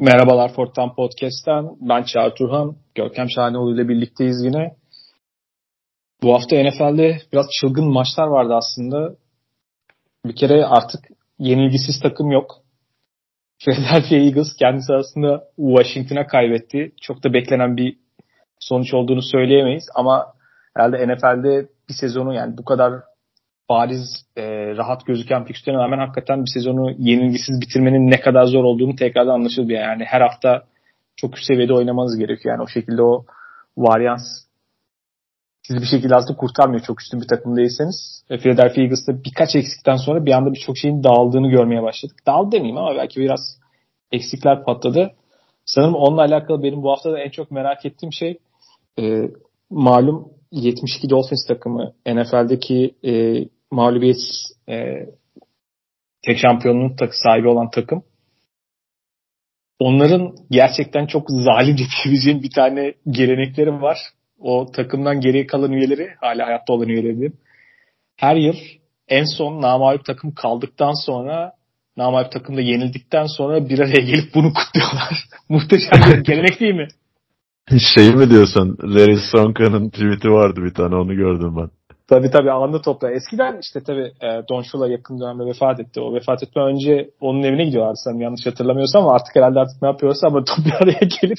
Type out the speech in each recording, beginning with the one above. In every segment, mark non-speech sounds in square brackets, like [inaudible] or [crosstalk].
Merhabalar Forttan Podcast'ten. Ben Çağrı Turhan. Görkem Şahanoğlu ile birlikteyiz yine. Bu hafta NFL'de biraz çılgın maçlar vardı aslında. Bir kere artık yenilgisiz takım yok. [laughs] Philadelphia Eagles kendisi aslında Washington'a kaybetti. Çok da beklenen bir sonuç olduğunu söyleyemeyiz ama herhalde NFL'de bir sezonu yani bu kadar bariz e, rahat gözüken fikstürüne rağmen hakikaten bir sezonu yenilgisiz bitirmenin ne kadar zor olduğunu tekrardan anlaşıldı. Yani her hafta çok üst seviyede oynamanız gerekiyor. Yani o şekilde o varyans sizi bir şekilde aslında kurtarmıyor çok üstün bir takım değilseniz. Ve Philadelphia Eagles'ta birkaç eksikten sonra bir anda birçok şeyin dağıldığını görmeye başladık. Dağıldı demeyeyim ama belki biraz eksikler patladı. Sanırım onunla alakalı benim bu hafta da en çok merak ettiğim şey e, malum 72 Dolphins takımı NFL'deki e, mağlubiyetsiz e, tek şampiyonluk takı sahibi olan takım. Onların gerçekten çok zalimce [laughs] diyebileceğim bir tane gelenekleri var. O takımdan geriye kalan üyeleri, hala hayatta olan üyeleri her yıl en son namalip takım kaldıktan sonra namalip takımda yenildikten sonra bir araya gelip bunu kutluyorlar. [laughs] Muhteşem bir [laughs] gelenek değil mi? Şey mi diyorsun? Larry Sonka'nın tweet'i vardı bir tane onu gördüm ben. Tabii tabii alanda topla. Eskiden işte tabii e, Don Shula yakın dönemde vefat etti. O vefat etme önce onun evine gidiyorlardı sanırım yanlış hatırlamıyorsam ama artık herhalde artık ne yapıyorsa ama [laughs] top bir araya gelip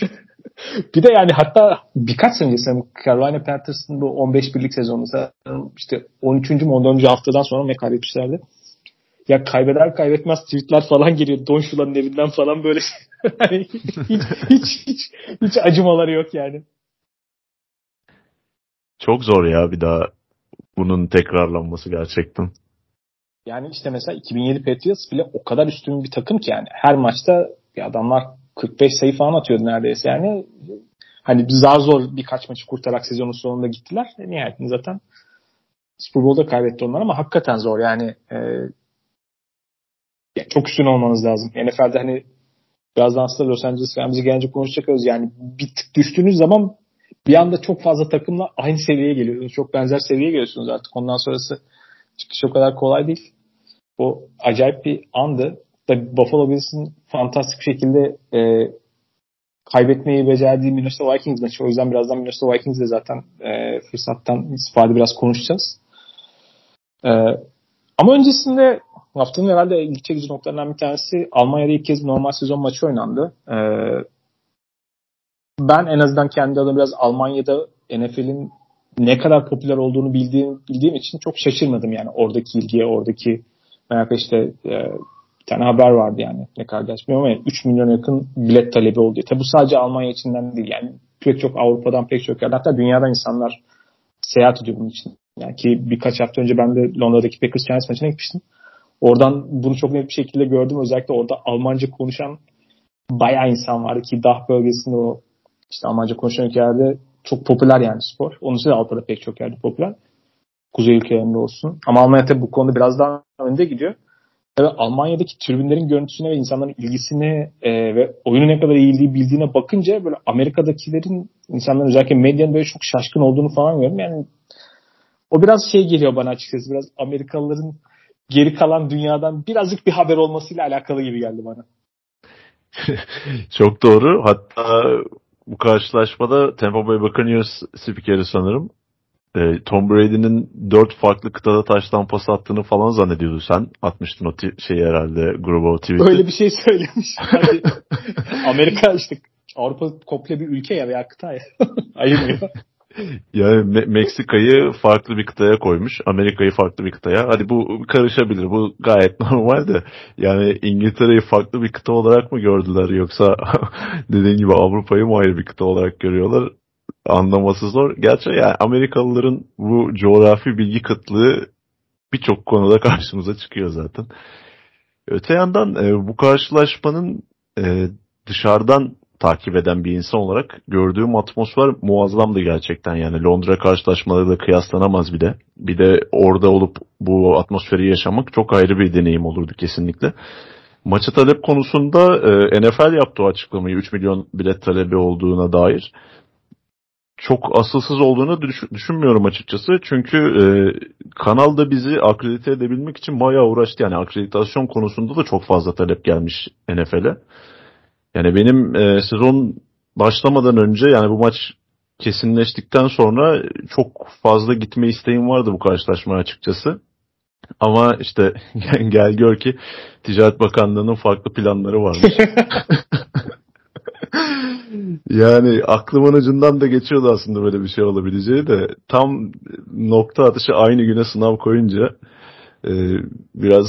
[laughs] bir de yani hatta birkaç sene önce Carolina Panthers'ın bu 15 birlik sezonunda işte 13. mi 14. haftadan sonra ne kaybetmişlerdi. Ya kaybeder kaybetmez tweetler falan geliyor. Don Shula'nın evinden falan böyle [laughs] hani hiç, hiç, hiç, hiç acımaları yok yani. Çok zor ya bir daha bunun tekrarlanması gerçekten. Yani işte mesela 2007 Patriots bile o kadar üstün bir takım ki yani. Her maçta adamlar 45 sayı falan atıyordu neredeyse yani. Hani zar zor birkaç maçı kurtarak sezonun sonunda gittiler. E, nihayetinde zaten Super Bowl'da kaybetti onlar ama hakikaten zor yani. E, çok üstün olmanız lazım. NFL'de hani birazdan aslında Los Angeles Rams'i gelince konuşacağız. Yani bir tık düştüğünüz zaman bir anda çok fazla takımla aynı seviyeye geliyorsunuz. Çok benzer seviyeye geliyorsunuz artık. Ondan sonrası çıkış o kadar kolay değil. O acayip bir andı. Tabii Buffalo Bills'in fantastik şekilde e, kaybetmeyi becerdiği Minnesota Vikings maçı. O yüzden birazdan Minnesota Vikings'le zaten e, fırsattan istifade biraz konuşacağız. E, ama öncesinde haftanın herhalde ilgi çekici noktalarından bir tanesi Almanya'da ilk kez normal sezon maçı oynandı. E, ben en azından kendi adıma biraz Almanya'da NFL'in ne kadar popüler olduğunu bildiğim, bildiğim için çok şaşırmadım yani oradaki ilgiye, oradaki merak işte e, bir tane haber vardı yani ne kadar geçmiyor ama 3 milyon yakın bilet talebi oldu. Tabi bu sadece Almanya içinden değil yani pek çok Avrupa'dan pek çok yerden hatta dünyadan insanlar seyahat ediyor bunun için. Yani ki birkaç hafta önce ben de Londra'daki Packers Giants maçına gitmiştim. Oradan bunu çok net bir şekilde gördüm. Özellikle orada Almanca konuşan bayağı insan vardı ki Dağ bölgesinde o işte Almanca konuşan ülkelerde çok popüler yani spor. Onun için de Avrupa'da pek çok yerde popüler. Kuzey ülkelerinde olsun. Ama Almanya tabii bu konuda biraz daha önde gidiyor. Tabii Almanya'daki tribünlerin görüntüsüne ve insanların ilgisine e, ve oyunu ne kadar iyiliği bildiğine bakınca böyle Amerika'dakilerin insanların özellikle medyanın böyle çok şaşkın olduğunu falan görüyorum. Yani o biraz şey geliyor bana açıkçası. Biraz Amerikalıların geri kalan dünyadan birazcık bir haber olmasıyla alakalı gibi geldi bana. [laughs] çok doğru. Hatta bu karşılaşmada Tampa Bay Buccaneers spikeri sanırım e, Tom Brady'nin dört farklı kıtada taştan pas attığını falan zannediyordu sen. Atmıştın o şeyi herhalde gruba o tweet'i. Öyle bir şey söylemiş. [laughs] Hani Amerika işte Avrupa komple bir ülke ya veya kıta ya. Ayırmıyor. [laughs] Yani Me- Meksika'yı farklı bir kıtaya koymuş. Amerika'yı farklı bir kıtaya. Hadi bu karışabilir. Bu gayet [laughs] normal de. Yani İngiltere'yi farklı bir kıta olarak mı gördüler yoksa [laughs] dediğin gibi Avrupa'yı mı ayrı bir kıta olarak görüyorlar? Anlaması zor. Gerçi yani Amerikalıların bu coğrafi bilgi kıtlığı birçok konuda [laughs] karşımıza çıkıyor zaten. Öte yandan e, bu karşılaşmanın e, dışarıdan takip eden bir insan olarak gördüğüm atmosfer muazzamdı gerçekten. Yani Londra karşılaşmalarıyla kıyaslanamaz bir de. Bir de orada olup bu atmosferi yaşamak çok ayrı bir deneyim olurdu kesinlikle. Maçı talep konusunda e, NFL yaptı o açıklamayı 3 milyon bilet talebi olduğuna dair. Çok asılsız olduğunu düşünmüyorum açıkçası. Çünkü e, kanalda bizi akredite edebilmek için bayağı uğraştı. Yani akreditasyon konusunda da çok fazla talep gelmiş NFL'e. Yani benim e, sezon başlamadan önce yani bu maç kesinleştikten sonra çok fazla gitme isteğim vardı bu karşılaşmaya açıkçası. Ama işte [laughs] gel gör ki Ticaret Bakanlığı'nın farklı planları varmış. [laughs] yani aklımın ucundan da geçiyordu aslında böyle bir şey olabileceği de tam nokta atışı aynı güne sınav koyunca e, biraz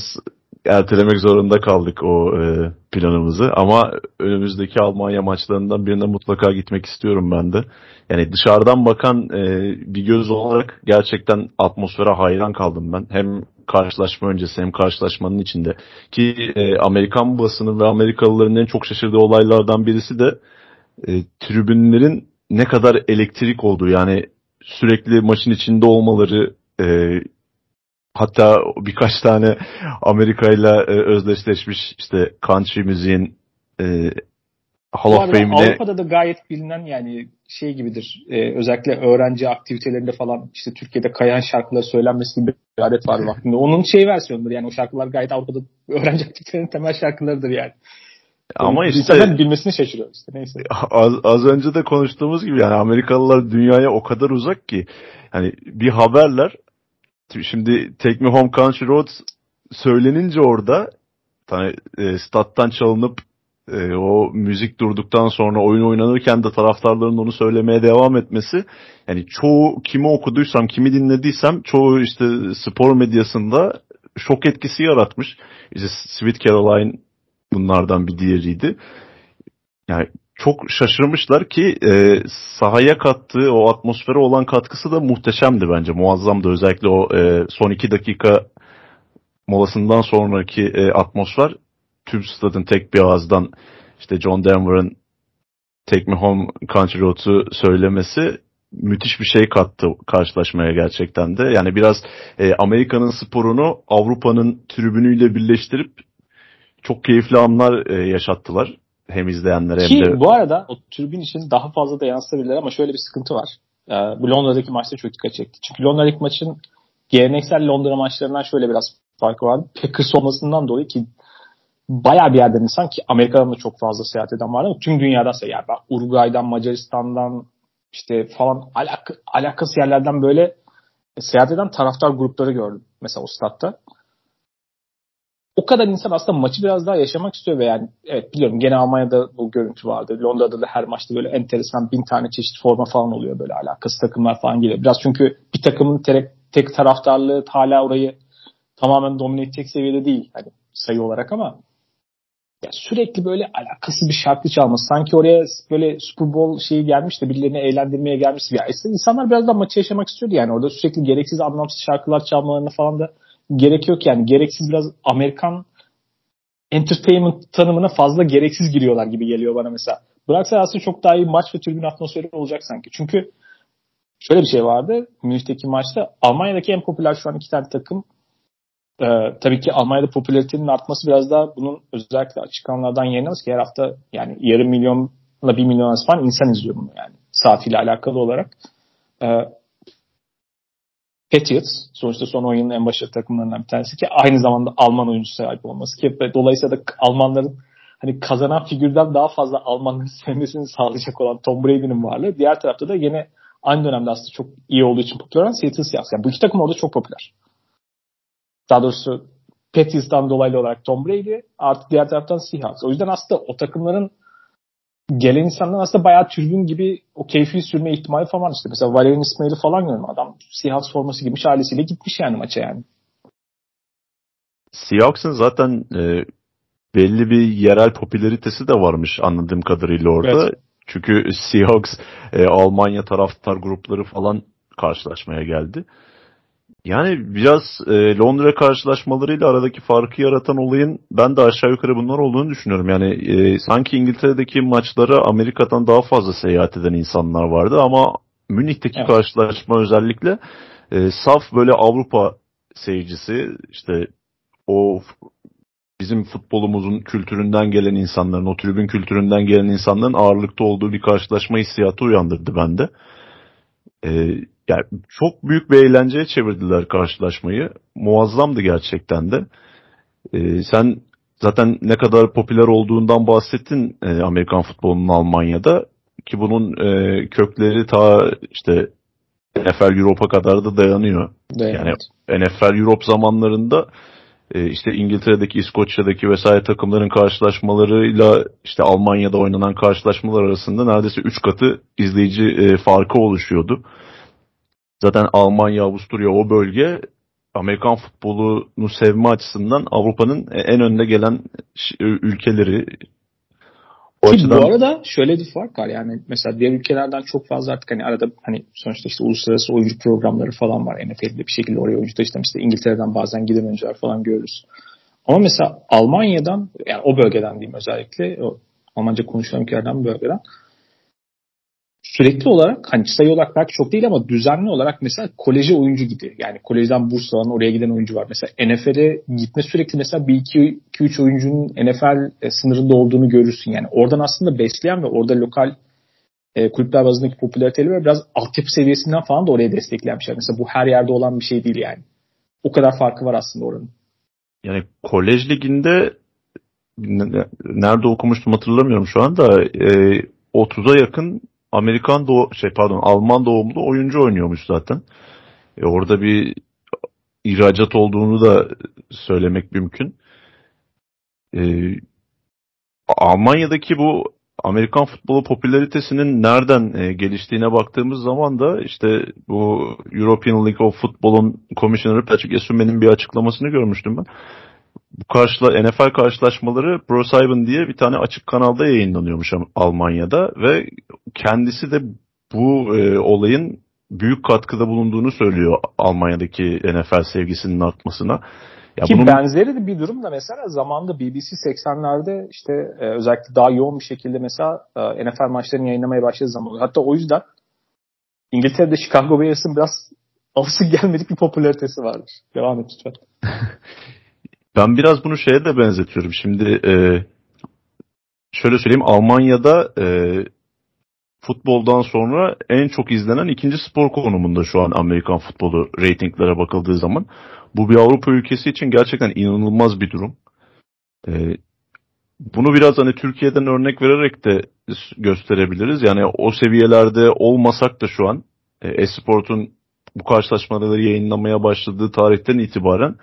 ertelemek zorunda kaldık o e, planımızı. Ama önümüzdeki Almanya maçlarından birine mutlaka gitmek istiyorum ben de. Yani dışarıdan bakan e, bir göz olarak gerçekten atmosfere hayran kaldım ben. Hem karşılaşma öncesi hem karşılaşmanın içinde. Ki e, Amerikan basını ve Amerikalıların en çok şaşırdığı olaylardan birisi de e, tribünlerin ne kadar elektrik olduğu. Yani sürekli maçın içinde olmaları, e, Hatta birkaç tane Amerika ile özdeşleşmiş işte country müziğin e, Hall of Fame'ine... Avrupa'da da gayet bilinen yani şey gibidir. E, özellikle öğrenci aktivitelerinde falan işte Türkiye'de kayan şarkılar söylenmesi gibi bir adet var vaktinde. Onun şey versiyonudur yani o şarkılar gayet Avrupa'da [laughs] öğrenci aktivitelerinin temel şarkılarıdır yani. Ama işte insanlar bilmesini şaşırıyor işte neyse. [laughs] Az, az önce de konuştuğumuz gibi yani Amerikalılar dünyaya o kadar uzak ki hani bir haberler Şimdi Take Me Home Country Roads söylenince orada hani e, stat'tan çalınıp e, o müzik durduktan sonra oyun oynanırken de taraftarların onu söylemeye devam etmesi yani çoğu kimi okuduysam kimi dinlediysem çoğu işte spor medyasında şok etkisi yaratmış. İşte Sweet Caroline bunlardan bir diğeriydi. Yani çok şaşırmışlar ki e, sahaya kattığı o atmosfere olan katkısı da muhteşemdi bence. Muazzamdı özellikle o e, son iki dakika molasından sonraki e, atmosfer tüm stadın tek bir ağızdan işte John Denver'ın Take Me Home Country Roads'u söylemesi müthiş bir şey kattı karşılaşmaya gerçekten de. Yani biraz e, Amerika'nın sporunu Avrupa'nın tribünüyle birleştirip çok keyifli anlar e, yaşattılar hem izleyenlere hem de... bu arada o tribün için daha fazla da yansıtabilirler ama şöyle bir sıkıntı var. Ee, bu Londra'daki maçta çok dikkat çekti. Çünkü Londra'daki maçın geleneksel Londra maçlarından şöyle biraz farkı vardı. Packers olmasından dolayı ki bayağı bir yerden insan ki Amerika'dan da çok fazla seyahat eden vardı ama tüm dünyadan seyahat. Yani Uruguay'dan, Macaristan'dan işte falan alak alakası yerlerden böyle seyahat eden taraftar grupları gördüm mesela o statta o kadar insan aslında maçı biraz daha yaşamak istiyor ve yani evet biliyorum gene Almanya'da bu görüntü vardı. Londra'da da her maçta böyle enteresan bin tane çeşit forma falan oluyor böyle alakası takımlar falan geliyor. Biraz çünkü bir takımın tek, tek taraftarlığı hala orayı tamamen domine edecek seviyede değil hani sayı olarak ama ya sürekli böyle alakası bir şarkı çalması. Sanki oraya böyle Super Bowl şeyi gelmiş de birilerini eğlendirmeye gelmiş. Ya insanlar biraz daha maçı yaşamak istiyordu yani. Orada sürekli gereksiz anlamsız şarkılar çalmalarını falan da gerek yok yani. Gereksiz biraz Amerikan entertainment tanımına fazla gereksiz giriyorlar gibi geliyor bana mesela. Bıraksa aslında çok daha iyi maç ve tribün atmosferi olacak sanki. Çünkü şöyle bir şey vardı. Münih'teki maçta Almanya'daki en popüler şu an iki tane takım ee, tabii ki Almanya'da popülaritenin artması biraz daha bunun özellikle açık kanallardan yayınlanması ki her hafta yani yarım milyonla bir milyon falan insan izliyor bunu yani saatiyle alakalı olarak. Ee, Patriots sonuçta son 10 yılın en başarılı takımlarından bir tanesi ki aynı zamanda Alman oyuncu sahip olması ki dolayısıyla da Almanların hani kazanan figürden daha fazla Almanların [laughs] sevmesini sağlayacak olan Tom Brady'nin varlığı. Diğer tarafta da yine aynı dönemde aslında çok iyi olduğu için popüler olan Seattle Seahawks. Yani bu iki takım orada çok popüler. Daha doğrusu Patriots'tan dolaylı olarak Tom Brady artı diğer taraftan Seahawks. O yüzden aslında o takımların gelen insanlar aslında bayağı türbün gibi o keyfi sürme ihtimali falan var işte. Mesela Valerian İsmail'i falan görüyorum. Adam Seahawks forması giymiş ailesiyle gitmiş yani maça yani. Seahawks'ın zaten e, belli bir yerel popülaritesi de varmış anladığım kadarıyla orada. Evet. Çünkü Seahawks e, Almanya taraftar grupları falan karşılaşmaya geldi. Yani biraz e, Londra karşılaşmalarıyla aradaki farkı yaratan olayın ben de aşağı yukarı bunlar olduğunu düşünüyorum. Yani e, sanki İngiltere'deki maçlara Amerika'dan daha fazla seyahat eden insanlar vardı ama Münih'teki evet. karşılaşma özellikle e, saf böyle Avrupa seyircisi işte o bizim futbolumuzun kültüründen gelen insanların, o tribün kültüründen gelen insanların ağırlıkta olduğu bir karşılaşma hissiyatı uyandırdı bende. Ee, yani çok büyük bir eğlenceye çevirdiler karşılaşmayı. Muazzamdı gerçekten de. Ee, sen zaten ne kadar popüler olduğundan bahsettin e, Amerikan futbolunun Almanya'da ki bunun e, kökleri ta işte NFL Europe'a kadar da dayanıyor. Evet. Yani NFL Europe zamanlarında e, işte İngiltere'deki, İskoçya'daki vesaire takımların karşılaşmalarıyla işte Almanya'da oynanan karşılaşmalar arasında neredeyse 3 katı izleyici e, farkı oluşuyordu. Zaten Almanya, Avusturya o bölge Amerikan futbolunu sevme açısından Avrupa'nın en önde gelen ülkeleri. O Ki açıdan... bu arada şöyle bir fark var yani mesela diğer ülkelerden çok fazla artık hani arada hani sonuçta işte uluslararası oyuncu programları falan var NFL'de bir şekilde oraya oyuncu taşıdım işte İngiltere'den bazen giden oyuncular falan görürüz. Ama mesela Almanya'dan yani o bölgeden diyeyim özellikle o Almanca konuşulan ülkelerden bir bölgeden sürekli olarak hani sayı olarak belki çok değil ama düzenli olarak mesela koleje oyuncu gidiyor. Yani kolejden burs alan oraya giden oyuncu var. Mesela NFL'e gitme sürekli mesela bir iki, iki üç oyuncunun NFL e, sınırında olduğunu görürsün. Yani oradan aslında besleyen ve orada lokal e, kulüpler bazındaki popülariteli ve biraz altyapı seviyesinden falan da oraya desteklenmişler. Mesela bu her yerde olan bir şey değil yani. O kadar farkı var aslında oranın. Yani kolej liginde nerede okumuştum hatırlamıyorum şu anda. E, 30'a yakın Amerikan doğu şey pardon Alman doğumlu oyuncu oynuyormuş zaten. E orada bir ihracat olduğunu da söylemek mümkün. E, Almanya'daki bu Amerikan futbolu popülaritesinin nereden e, geliştiğine baktığımız zaman da işte bu European League of Football'un komisyoneri Patrick Esume'nin bir açıklamasını görmüştüm ben bu karşıla NFL karşılaşmaları ProSieben diye bir tane açık kanalda yayınlanıyormuş Almanya'da ve kendisi de bu e, olayın büyük katkıda bulunduğunu söylüyor Almanya'daki NFL sevgisinin artmasına. Ya Ki bunun... benzeri de bir durum da mesela zamanda BBC 80'lerde işte e, özellikle daha yoğun bir şekilde mesela e, NFL maçlarını yayınlamaya başladığı zaman Hatta o yüzden İngiltere'de Chicago Bears'ın biraz [laughs] alışık gelmedik bir popülaritesi vardır. Devam et lütfen. [laughs] Ben biraz bunu şeye de benzetiyorum. Şimdi e, şöyle söyleyeyim Almanya'da e, futboldan sonra en çok izlenen ikinci spor konumunda şu an Amerikan futbolu reytinglere bakıldığı zaman. Bu bir Avrupa ülkesi için gerçekten inanılmaz bir durum. E, bunu biraz hani Türkiye'den örnek vererek de gösterebiliriz. Yani o seviyelerde olmasak da şu an e, Esport'un bu karşılaşmaları yayınlamaya başladığı tarihten itibaren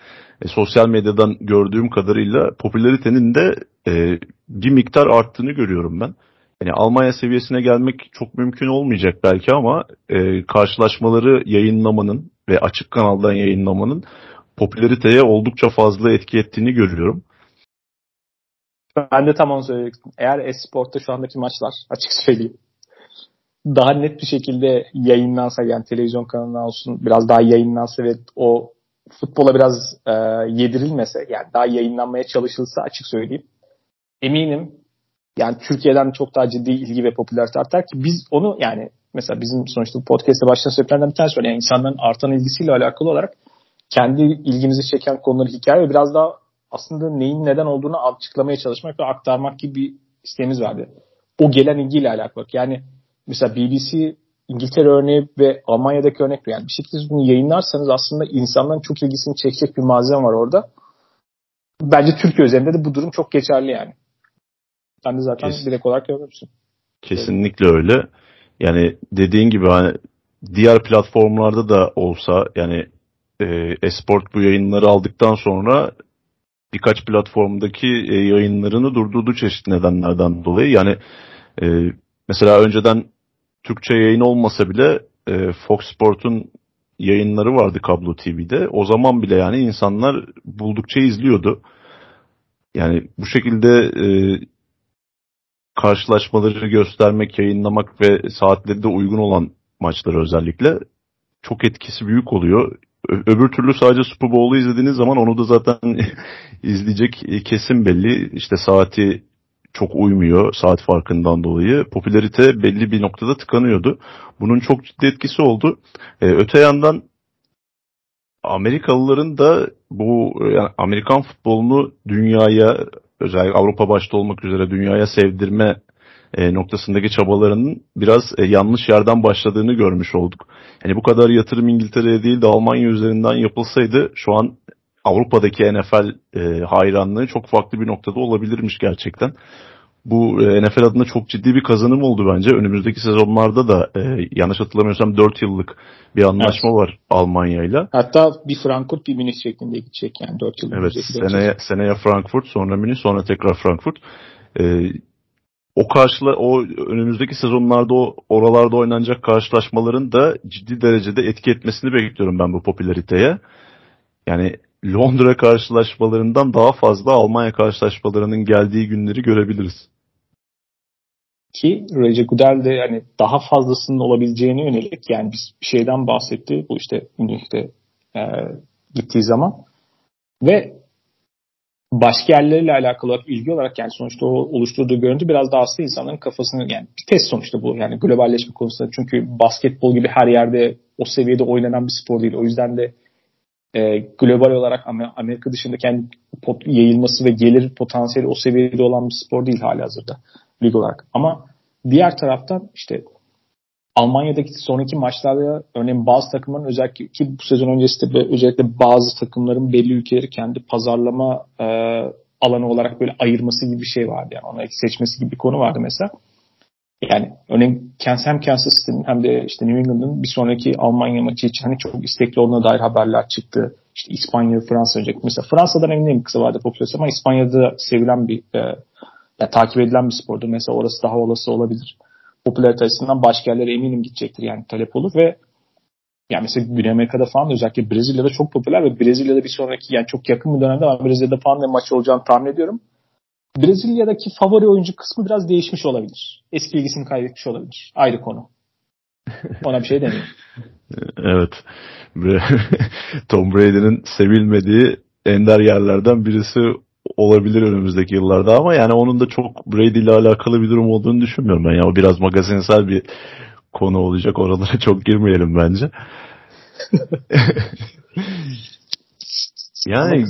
e, sosyal medyadan gördüğüm kadarıyla popülaritenin de e, bir miktar arttığını görüyorum ben. Yani Almanya seviyesine gelmek çok mümkün olmayacak belki ama e, karşılaşmaları yayınlamanın ve açık kanaldan yayınlamanın popülariteye oldukça fazla etki ettiğini görüyorum. Ben de tam onu söyleyecektim. Eğer Esport'ta şu andaki maçlar açık söyleyeyim daha net bir şekilde yayınlansa yani televizyon kanalına olsun biraz daha yayınlansa ve o futbola biraz e, yedirilmese yani daha yayınlanmaya çalışılsa açık söyleyeyim. Eminim yani Türkiye'den çok daha ciddi ilgi ve popülarite artar ki biz onu yani mesela bizim sonuçta bu podcast'te başlayan sebeplerden bir tanesi var. Yani insanların artan ilgisiyle alakalı olarak kendi ilgimizi çeken konuları hikaye ve biraz daha aslında neyin neden olduğunu açıklamaya çalışmak ve aktarmak gibi bir isteğimiz vardı. O gelen ilgiyle alakalı. Yani mesela BBC İngiltere örneği ve Almanya'daki örnek yani bir şekilde bunu yayınlarsanız aslında insanların çok ilgisini çekecek bir malzeme var orada. Bence Türkiye üzerinde de bu durum çok geçerli yani. Sen de zaten Kes, direkt olarak görmüşsün. Kesinlikle öyle. Yani dediğin gibi hani diğer platformlarda da olsa yani e, Esport bu yayınları aldıktan sonra birkaç platformdaki e, yayınlarını durdurdu çeşitli nedenlerden dolayı. Yani e, mesela önceden Türkçe yayın olmasa bile e, Fox Sport'un yayınları vardı kablo TV'de. O zaman bile yani insanlar buldukça izliyordu. Yani bu şekilde e, karşılaşmaları göstermek, yayınlamak ve saatleri de uygun olan maçları özellikle çok etkisi büyük oluyor. Öbür türlü sadece Super Bowl'u izlediğiniz zaman onu da zaten [laughs] izleyecek kesin belli. İşte saati çok uymuyor saat farkından dolayı. Popülarite belli bir noktada tıkanıyordu. Bunun çok ciddi etkisi oldu. Ee, öte yandan Amerikalıların da bu yani Amerikan futbolunu dünyaya özellikle Avrupa başta olmak üzere dünyaya sevdirme e, noktasındaki çabalarının biraz e, yanlış yerden başladığını görmüş olduk. Yani bu kadar yatırım İngiltere'ye değil de Almanya üzerinden yapılsaydı şu an Avrupa'daki NFL e, hayranlığı çok farklı bir noktada olabilirmiş gerçekten. Bu e, NFL adına çok ciddi bir kazanım oldu bence. Önümüzdeki sezonlarda da e, yanlış hatırlamıyorsam 4 yıllık bir anlaşma evet. var Almanya ile. Hatta bir Frankfurt bir Münih şeklinde gidecek yani 4 yıl. Evet seneye, seneye Frankfurt sonra Münih sonra tekrar Frankfurt. E, o karşıla o önümüzdeki sezonlarda o oralarda oynanacak karşılaşmaların da ciddi derecede etki etmesini bekliyorum ben bu popülariteye. Yani Londra karşılaşmalarından daha fazla Almanya karşılaşmalarının geldiği günleri görebiliriz. Ki Recep Gudel de yani daha fazlasının olabileceğine yönelik yani biz bir şeyden bahsetti bu işte Münih'te e, gittiği zaman ve başka yerlerle alakalı olarak ilgi olarak yani sonuçta o oluşturduğu görüntü biraz daha aslında insanların kafasını yani bir test sonuçta bu yani globalleşme konusunda çünkü basketbol gibi her yerde o seviyede oynanan bir spor değil. O yüzden de e, global olarak Amerika dışında kendi pot, yayılması ve gelir potansiyeli o seviyede olan bir spor değil hali hazırda lig olarak. Ama diğer taraftan işte Almanya'daki sonraki maçlarda örneğin bazı takımların özellikle ki bu sezon öncesinde özellikle bazı takımların belli ülkeleri kendi pazarlama e, alanı olarak böyle ayırması gibi bir şey vardı. Yani ona seçmesi gibi bir konu vardı mesela. Yani örneğin hem Kansas City'nin hem de işte New England'ın bir sonraki Almanya maçı için hani çok istekli olduğuna dair haberler çıktı. İşte İspanya, Fransa önce. Mesela Fransa'dan emin değilim kısa vadede popülasyon ama İspanya'da sevilen bir e, ya, takip edilen bir spordur. Mesela orası daha olası olabilir. Popülarite açısından başka yerlere eminim gidecektir yani talep olur ve yani mesela Güney Amerika'da falan özellikle Brezilya'da çok popüler ve Brezilya'da bir sonraki yani çok yakın bir dönemde ben Brezilya'da falan da maç olacağını tahmin ediyorum. Brezilya'daki favori oyuncu kısmı biraz değişmiş olabilir. Eski ilgisini kaybetmiş olabilir. Ayrı konu. Ona bir şey demiyorum. [laughs] evet. [laughs] Tom Brady'nin sevilmediği ender yerlerden birisi olabilir önümüzdeki yıllarda ama yani onun da çok Brady ile alakalı bir durum olduğunu düşünmüyorum ben. Yani o biraz magazinsel bir konu olacak. Oralara [laughs] çok girmeyelim bence. yani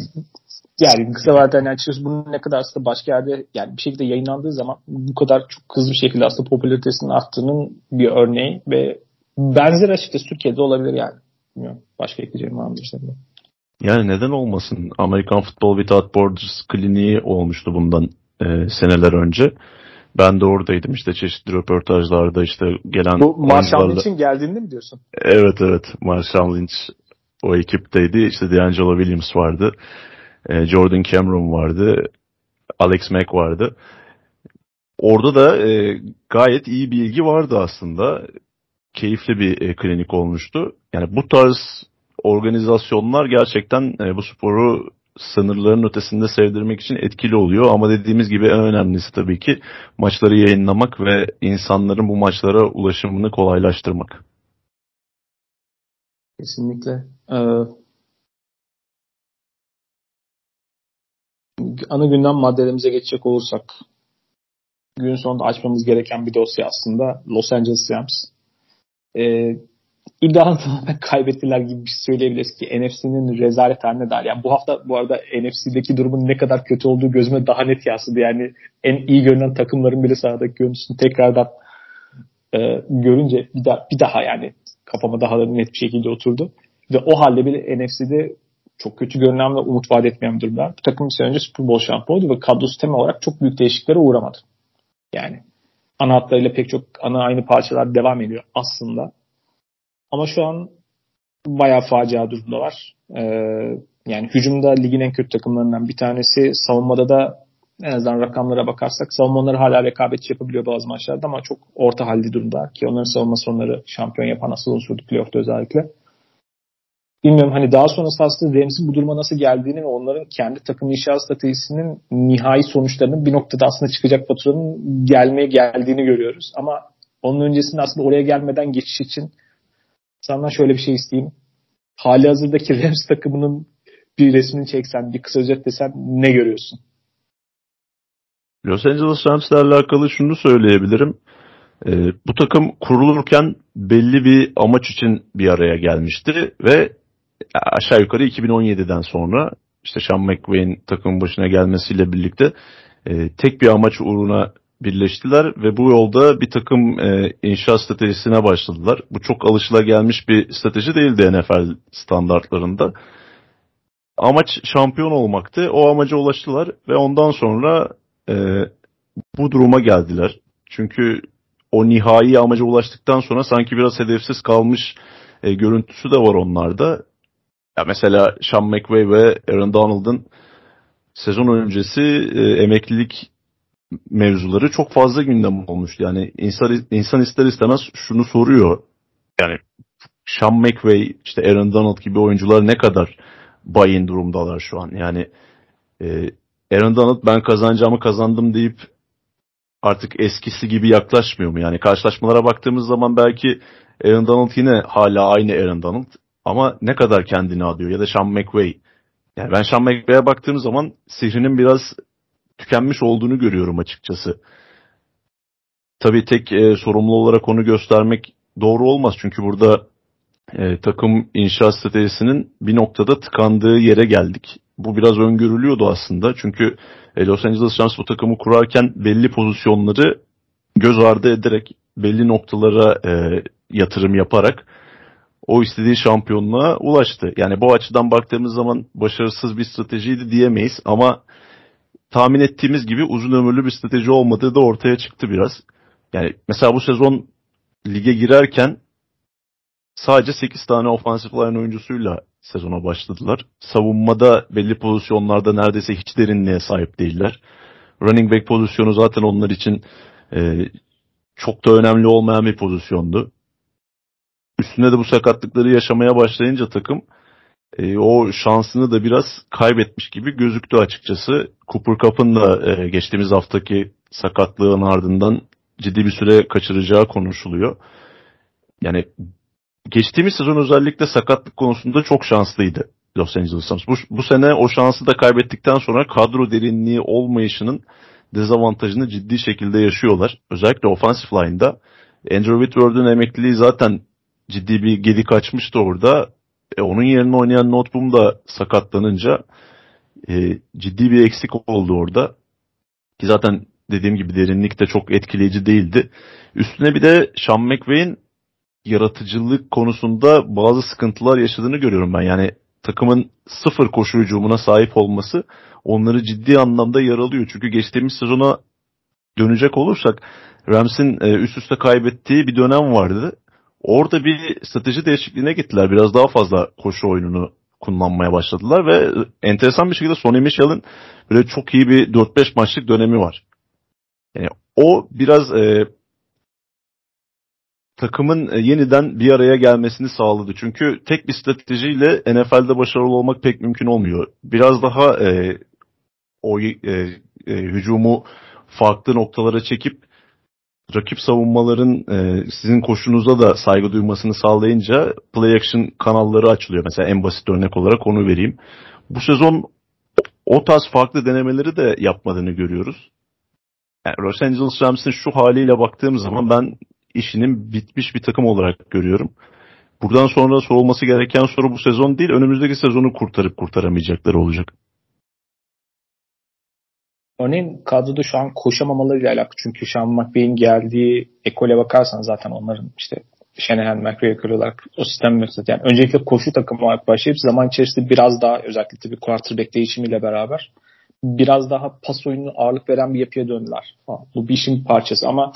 yani kısa vadeden yani açıkçası bunun ne kadar aslında başka yerde yani bir şekilde yayınlandığı zaman bu kadar çok hızlı bir şekilde aslında popülaritesinin arttığının bir örneği ve benzer açıkçası Türkiye'de olabilir yani. Bilmiyorum. Başka ekleyeceğim var mıdır senin Yani neden olmasın? Amerikan Futbol Without Borders kliniği olmuştu bundan e, seneler önce. Ben de oradaydım işte çeşitli röportajlarda işte gelen Bu Marshall Lynch'in geldiğinde mi diyorsun? Evet evet Marshall Lynch o ekipteydi. İşte D'Angelo Williams vardı. E, Jordan Cameron vardı. Alex Mack vardı. Orada da e, gayet iyi bir ilgi vardı aslında. Keyifli bir e, klinik olmuştu. Yani bu tarz organizasyonlar gerçekten e, bu sporu sınırların ötesinde sevdirmek için etkili oluyor. Ama dediğimiz gibi en önemlisi tabii ki maçları yayınlamak ve insanların bu maçlara ulaşımını kolaylaştırmak. Kesinlikle. Ee, ana gündem maddelerimize geçecek olursak gün sonunda açmamız gereken bir dosya aslında Los Angeles Rams. Ee, iddialı [laughs] kaybettiler gibi bir şey söyleyebiliriz ki NFC'nin rezalet haline dair. Yani bu hafta bu arada NFC'deki durumun ne kadar kötü olduğu gözüme daha net yansıdı. Yani en iyi görünen takımların bile sahadaki görüntüsünü tekrardan e, görünce bir daha, bir daha yani kafama daha da net bir şekilde oturdu. Ve o halde bile NFC'de çok kötü görünen ve umut vaat etmeyen bir durumda. Bu takım bir sene önce Super Bowl şampiyonu ve kadrosu temel olarak çok büyük değişikliklere uğramadı. Yani ana hatlarıyla pek çok ana aynı parçalar devam ediyor aslında. Ama şu an bayağı facia durumda var. Ee, yani hücumda ligin en kötü takımlarından bir tanesi. Savunmada da en azından rakamlara bakarsak savunmaları hala rekabetçi yapabiliyor bazı maçlarda ama çok orta halde durumda ki onların savunma sonları şampiyon yapan asıl unsurdu playoff'ta özellikle bilmiyorum hani daha sonrası aslında Rams'in bu duruma nasıl geldiğini ve onların kendi takım inşaat stratejisinin nihai sonuçlarının bir noktada aslında çıkacak faturanın gelmeye geldiğini görüyoruz. Ama onun öncesinde aslında oraya gelmeden geçiş için senden şöyle bir şey isteyeyim. Hali hazırdaki [laughs] Rams takımının bir resmini çeksen, bir kısa özet desen ne görüyorsun? Los Angeles Rams'le alakalı şunu söyleyebilirim. Ee, bu takım kurulurken belli bir amaç için bir araya gelmişti ve aşağı yukarı 2017'den sonra işte Sean McVay'in takım başına gelmesiyle birlikte e, tek bir amaç uğruna birleştiler ve bu yolda bir takım e, inşaat stratejisine başladılar. Bu çok alışılagelmiş bir strateji değildi NFL standartlarında. amaç şampiyon olmaktı. O amaca ulaştılar ve ondan sonra e, bu duruma geldiler. Çünkü o nihai amaca ulaştıktan sonra sanki biraz hedefsiz kalmış e, görüntüsü de var onlarda. Ya mesela Sean McVay ve Aaron Donald'ın sezon öncesi e, emeklilik mevzuları çok fazla gündem olmuştu. Yani insan, insan ister istemez şunu soruyor. Yani Sean McVay, işte Aaron Donald gibi oyuncular ne kadar buy durumdalar şu an. Yani e, Aaron Donald ben kazanacağımı kazandım deyip artık eskisi gibi yaklaşmıyor mu? Yani karşılaşmalara baktığımız zaman belki Aaron Donald yine hala aynı Aaron Donald ama ne kadar kendini adıyor ya da Sean McVay. Yani ben Sean McVay'e baktığım zaman sihrinin biraz tükenmiş olduğunu görüyorum açıkçası. Tabii tek e, sorumlu olarak onu göstermek doğru olmaz. Çünkü burada e, takım inşa stratejisinin bir noktada tıkandığı yere geldik. Bu biraz öngörülüyordu aslında. Çünkü e, Los Angeles Rams bu takımı kurarken belli pozisyonları göz ardı ederek belli noktalara e, yatırım yaparak o istediği şampiyonluğa ulaştı. Yani bu açıdan baktığımız zaman başarısız bir stratejiydi diyemeyiz ama tahmin ettiğimiz gibi uzun ömürlü bir strateji olmadığı da ortaya çıktı biraz. Yani mesela bu sezon lige girerken sadece 8 tane ofansif line oyuncusuyla sezona başladılar. Savunmada belli pozisyonlarda neredeyse hiç derinliğe sahip değiller. Running back pozisyonu zaten onlar için e, çok da önemli olmayan bir pozisyondu. Üstüne de bu sakatlıkları yaşamaya başlayınca takım e, o şansını da biraz kaybetmiş gibi gözüktü açıkçası. Cooper Cup'ın da e, geçtiğimiz haftaki sakatlığın ardından ciddi bir süre kaçıracağı konuşuluyor. Yani geçtiğimiz sezon özellikle sakatlık konusunda çok şanslıydı Los Angeles Rams. Bu, bu sene o şansı da kaybettikten sonra kadro derinliği olmayışının dezavantajını ciddi şekilde yaşıyorlar. Özellikle offensive line'da. Andrew Whitworth'un emekliliği zaten ciddi bir gedik açmıştı orada. E, onun yerine oynayan Noteboom da sakatlanınca e, ciddi bir eksik oldu orada. Ki zaten dediğim gibi derinlik de çok etkileyici değildi. Üstüne bir de Sean McVay'in yaratıcılık konusunda bazı sıkıntılar yaşadığını görüyorum ben. Yani takımın sıfır koşu hücumuna sahip olması onları ciddi anlamda yaralıyor. Çünkü geçtiğimiz sezona dönecek olursak Rams'in e, üst üste kaybettiği bir dönem vardı. Orada bir strateji değişikliğine gittiler. Biraz daha fazla koşu oyununu kullanmaya başladılar ve enteresan bir şekilde Sonny Michel'in böyle çok iyi bir 4-5 maçlık dönemi var. Yani o biraz e, takımın e, yeniden bir araya gelmesini sağladı. Çünkü tek bir stratejiyle NFL'de başarılı olmak pek mümkün olmuyor. Biraz daha e, o e, e, hücumu farklı noktalara çekip rakip savunmaların e, sizin koşunuza da saygı duymasını sağlayınca play action kanalları açılıyor. Mesela en basit örnek olarak onu vereyim. Bu sezon o tarz farklı denemeleri de yapmadığını görüyoruz. Yani Los Angeles Rams'in şu haliyle baktığım zaman ben işinin bitmiş bir takım olarak görüyorum. Buradan sonra sorulması gereken soru bu sezon değil, önümüzdeki sezonu kurtarıp kurtaramayacakları olacak. Örneğin kadroda şu an koşamamalarıyla alakalı. Çünkü Sean McVay'in geldiği ekole bakarsan zaten onların işte Shanahan, McVay ekolü olarak o sistem mevcut. Yani öncelikle koşu takımı olarak başlayıp zaman içerisinde biraz daha özellikle tabii quarterback değişimiyle beraber biraz daha pas oyununa ağırlık veren bir yapıya döndüler. Bu bir işin parçası ama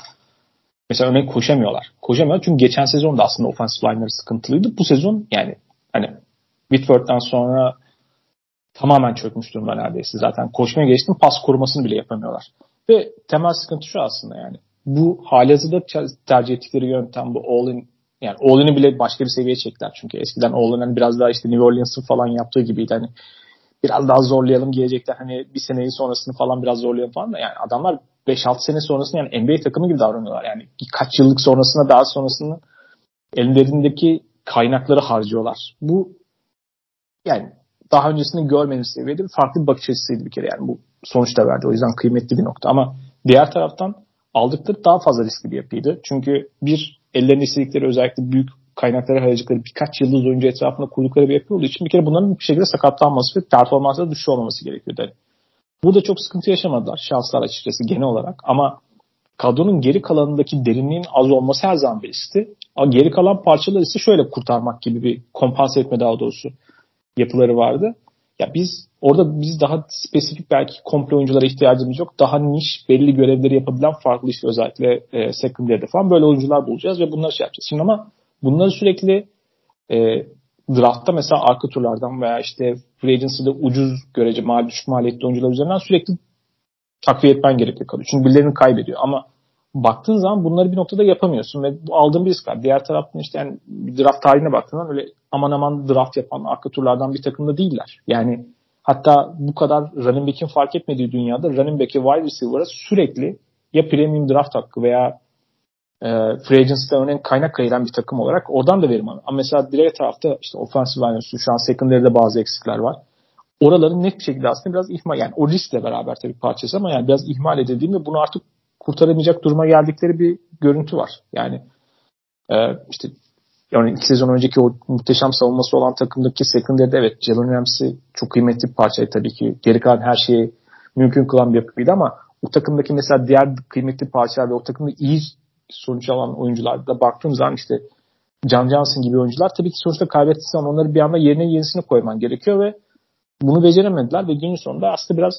mesela örneğin koşamıyorlar. Koşamıyorlar çünkü geçen sezon da aslında offensive line'ları sıkıntılıydı. Bu sezon yani hani Whitworth'tan sonra tamamen çökmüş durumda neredeyse. Zaten koşmaya geçtim pas korumasını bile yapamıyorlar. Ve temel sıkıntı şu aslında yani. Bu halihazırda tercih ettikleri yöntem bu all-in yani all-in'i bile başka bir seviyeye çektiler. Çünkü eskiden all-in hani biraz daha işte New Orleans'ın falan yaptığı gibiydi. Hani biraz daha zorlayalım gelecekler hani bir seneyi sonrasını falan biraz zorlayalım falan da yani adamlar 5-6 sene sonrasında yani NBA takımı gibi davranıyorlar. Yani kaç yıllık sonrasında daha sonrasında ellerindeki kaynakları harcıyorlar. Bu yani daha öncesinde görmediğimiz seviyede farklı bir bakış açısıydı bir kere yani bu sonuçta verdi. O yüzden kıymetli bir nokta ama diğer taraftan aldıkları daha fazla riskli bir yapıydı. Çünkü bir ellerinde istedikleri özellikle büyük kaynakları harcadıkları birkaç yıldız oyuncu etrafında kurdukları bir yapı olduğu için bir kere bunların bir şekilde sakatlanması ve performansda düşüş olmaması gerekiyordu. Yani burada çok sıkıntı yaşamadılar şanslar açıkçası genel olarak ama kadronun geri kalanındaki derinliğin az olması her zaman bir riskti. Geri kalan parçaları ise şöyle kurtarmak gibi bir kompanse etme daha doğrusu yapıları vardı. Ya biz orada biz daha spesifik belki komple oyunculara ihtiyacımız yok. Daha niş belli görevleri yapabilen farklı işte özellikle e, secondary'de falan böyle oyuncular bulacağız ve bunları şey yapacağız. Şimdi ama bunları sürekli e, draftta mesela arka turlardan veya işte free agency'de ucuz görece mal düşük maliyetli oyuncular üzerinden sürekli takviye etmen gerekiyor. Çünkü birilerini kaybediyor. Ama baktığın zaman bunları bir noktada yapamıyorsun ve bu aldığın bir risk var. Diğer taraftan işte yani draft tarihine baktığında öyle aman aman draft yapan arka turlardan bir takım da değiller. Yani hatta bu kadar running back'in fark etmediği dünyada running back'e wide receiver'a sürekli ya premium draft hakkı veya e, free agency'de örneğin kaynak ayıran bir takım olarak oradan da verim alıyor. Ama mesela diğer tarafta işte offensive line'ın şu an secondary'de bazı eksikler var. Oraların net bir şekilde aslında biraz ihmal yani o riskle beraber tabii parçası ama yani biraz ihmal edildiğinde bunu artık kurtaramayacak duruma geldikleri bir görüntü var. Yani e, işte yani iki sezon önceki o muhteşem savunması olan takımdaki secondary'de evet Jalen Ramsey çok kıymetli bir parçaydı tabii ki. Geri kalan her şeyi mümkün kılan bir yapıydı ama o takımdaki mesela diğer kıymetli parçalar ve o takımda iyi sonuç alan oyuncularda baktığım zaman işte Can Johnson gibi oyuncular tabii ki sonuçta kaybettiği onları bir anda yerine yenisini koyman gerekiyor ve bunu beceremediler ve günün sonunda aslında biraz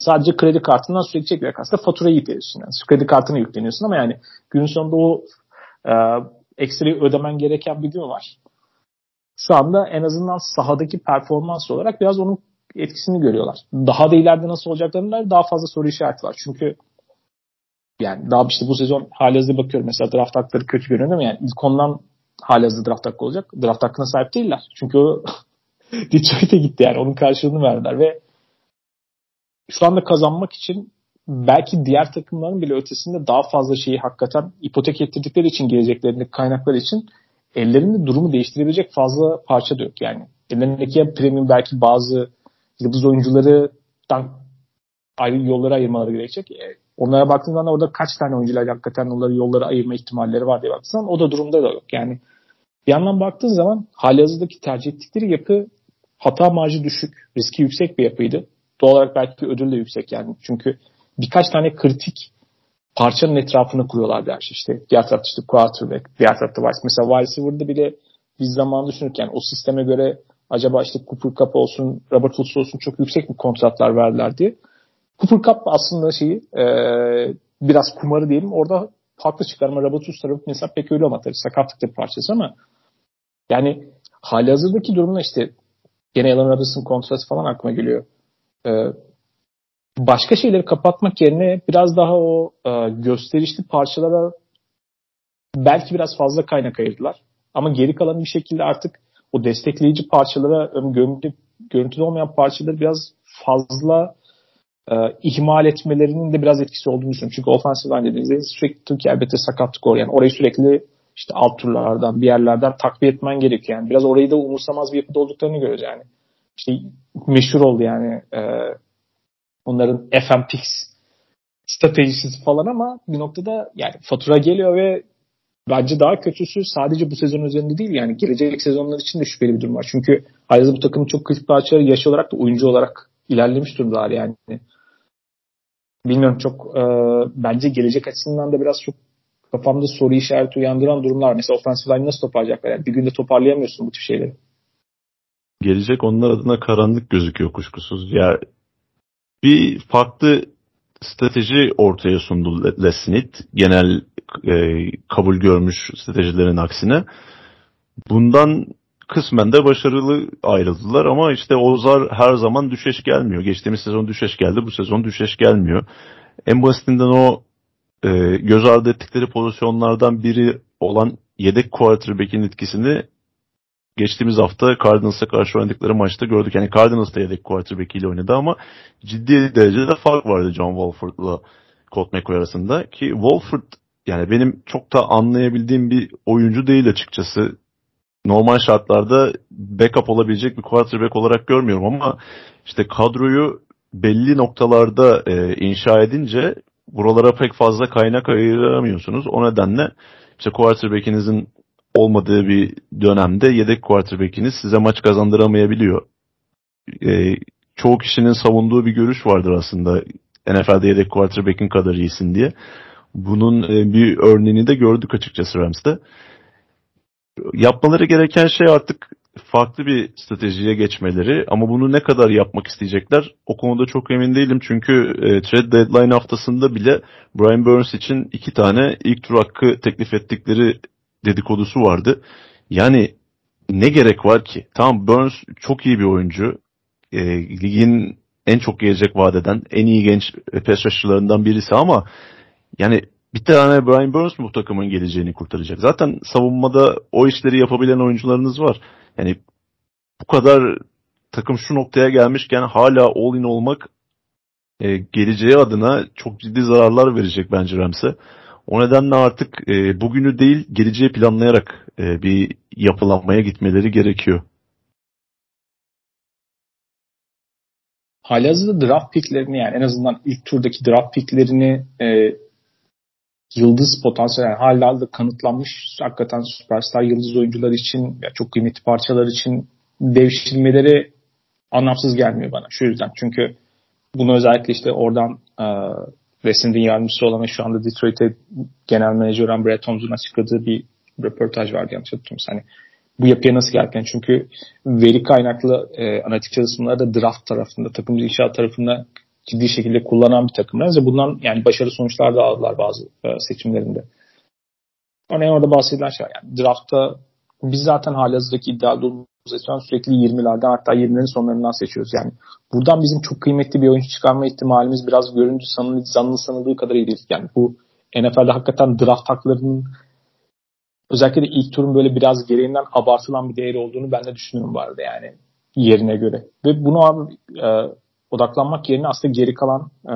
sadece kredi kartından sürekli çekerek aslında faturayı yükleniyorsun. Yani kredi kartını yükleniyorsun ama yani günün sonunda o e, ekstrayı ödemen gereken bir gün var. Şu anda en azından sahadaki performans olarak biraz onun etkisini görüyorlar. Daha da ileride nasıl olacaklarına daha fazla soru işareti var. Çünkü yani daha işte bu sezon halihazırda bakıyorum mesela draft hakları kötü görünüyor ama yani ilk ondan halihazırda draft hakkı olacak. Draft hakkına sahip değiller. Çünkü o [laughs] Detroit'e gitti yani. Onun karşılığını verdiler ve şu anda kazanmak için belki diğer takımların bile ötesinde daha fazla şeyi hakikaten ipotek ettirdikleri için geleceklerindeki kaynaklar için ellerinde durumu değiştirebilecek fazla parça da yok yani. Ellerindeki premium belki bazı yıldız oyunculardan ayrı yollara ayırmaları gerekecek. E, onlara baktığında orada kaç tane oyuncular hakikaten onları yollara ayırma ihtimalleri var diye baktığın o da durumda da yok. Yani bir yandan baktığın zaman hali hazırdaki tercih ettikleri yapı hata marjı düşük, riski yüksek bir yapıydı. Doğal olarak belki ödül de yüksek yani. Çünkü birkaç tane kritik parçanın etrafını kuruyorlar her şey. İşte diğer tarafta işte quarterback, diğer tarafta wide Mesela wide receiver'da bile biz zaman düşünürken o sisteme göre acaba işte Cooper Cup olsun, Robert Woods olsun çok yüksek mi kontratlar verdiler diye. Cooper Cup aslında şeyi e, biraz kumarı diyelim. Orada haklı çıkarma Robert Woods tarafı mesela pek öyle olmadı. Sakatlık bir parçası ama yani hali hazırdaki durumda işte gene Alan Robinson'ın kontratı falan aklıma geliyor. Ee, başka şeyleri kapatmak yerine biraz daha o e, gösterişli parçalara belki biraz fazla kaynak ayırdılar. Ama geri kalan bir şekilde artık o destekleyici parçalara görüntü, görüntüde olmayan parçaları biraz fazla e, ihmal etmelerinin de biraz etkisi olduğunu düşünüyorum. Çünkü offensive line dediğinizde sürekli Türkiye elbette sakatlık oluyor. Yani orayı sürekli işte alt turlardan bir yerlerden takviye etmen gerekiyor. Yani biraz orayı da umursamaz bir yapıda olduklarını görüyoruz yani. İşte meşhur oldu yani e, onların FMPix stratejisi falan ama bir noktada yani fatura geliyor ve bence daha kötüsü sadece bu sezon üzerinde değil yani gelecek sezonlar için de şüpheli bir durum var. Çünkü ayrıca bu takımın çok kritik parçaları yaş olarak da oyuncu olarak ilerlemiş durumdalar yani. Bilmiyorum çok e, bence gelecek açısından da biraz çok kafamda soru işareti uyandıran durumlar. Mesela offensive line nasıl toparlayacaklar? Yani bir günde toparlayamıyorsun bu tip şeyleri. Gelecek onlar adına karanlık gözüküyor kuşkusuz. Ya bir farklı strateji ortaya sundu Lesnit. Genel e, kabul görmüş stratejilerin aksine. Bundan kısmen de başarılı ayrıldılar ama işte Ozar her zaman düşeş gelmiyor. Geçtiğimiz sezon düşeş geldi, bu sezon düşeş gelmiyor. En basitinden o e, göz ardı ettikleri pozisyonlardan biri olan yedek quarterback'in etkisini geçtiğimiz hafta Cardinals'a karşı oynadıkları maçta gördük. Yani Cardinals da yedek quarterback ile oynadı ama ciddi derecede fark vardı John Wolford'la Colt McCoy arasında. Ki Wolford yani benim çok da anlayabildiğim bir oyuncu değil açıkçası. Normal şartlarda backup olabilecek bir quarterback olarak görmüyorum ama işte kadroyu belli noktalarda e, inşa edince buralara pek fazla kaynak ayıramıyorsunuz. O nedenle işte quarterback'inizin olmadığı bir dönemde yedek quarterback'iniz size maç kazandıramayabiliyor. E, çoğu kişinin savunduğu bir görüş vardır aslında. NFL'de yedek quarterback'in kadar iyisin diye. Bunun e, bir örneğini de gördük açıkçası Rams'te. Yapmaları gereken şey artık farklı bir stratejiye geçmeleri ama bunu ne kadar yapmak isteyecekler o konuda çok emin değilim. Çünkü e, trade deadline haftasında bile Brian Burns için iki tane ilk tur hakkı teklif ettikleri dedikodusu vardı. Yani ne gerek var ki? Tamam Burns çok iyi bir oyuncu. E, ligin en çok gelecek vadeden en iyi genç pass rusher'larından birisi ama yani bir tane Brian Burns mu takımın geleceğini kurtaracak? Zaten savunmada o işleri yapabilen oyuncularınız var. Yani bu kadar takım şu noktaya gelmişken hala all in olmak e, geleceği adına çok ciddi zararlar verecek bence Rams'e. O nedenle artık e, bugünü değil geleceği planlayarak e, bir yapılanmaya gitmeleri gerekiyor. Halihazırda draft picklerini yani en azından ilk turdaki draft picklerini e, yıldız potansiyel yani hala da kanıtlanmış hakikaten süperstar yıldız oyuncular için ya çok kıymetli parçalar için devşirmeleri anlamsız gelmiyor bana şu yüzden. Çünkü bunu özellikle işte oradan e, Westend'in yardımcısı olan ve şu anda Detroit'e genel menajer olan Brett Holmes'un açıkladığı bir röportaj vardı yanlış hatırlamıyorsam. Hani bu yapıya nasıl gelken çünkü veri kaynaklı e, analitik çalışmaları da draft tarafında, takım inşaat tarafında ciddi şekilde kullanan bir takımlar ve bundan yani başarılı sonuçlar da aldılar bazı e, seçimlerinde. Örneğin orada bahsedilen şey yani draftta biz zaten halihazırdaki iddialı olduğumuz sürekli 20'lerden hatta 20'lerin sonlarından seçiyoruz. Yani buradan bizim çok kıymetli bir oyuncu çıkarma ihtimalimiz biraz görüntü sanıldığı, zanlı sanıldığı kadar iyi değil. Yani bu NFL'de hakikaten draft haklarının özellikle de ilk turun böyle biraz gereğinden abartılan bir değeri olduğunu ben de düşünüyorum bu arada yani yerine göre. Ve bunu abi e, odaklanmak yerine aslında geri kalan e,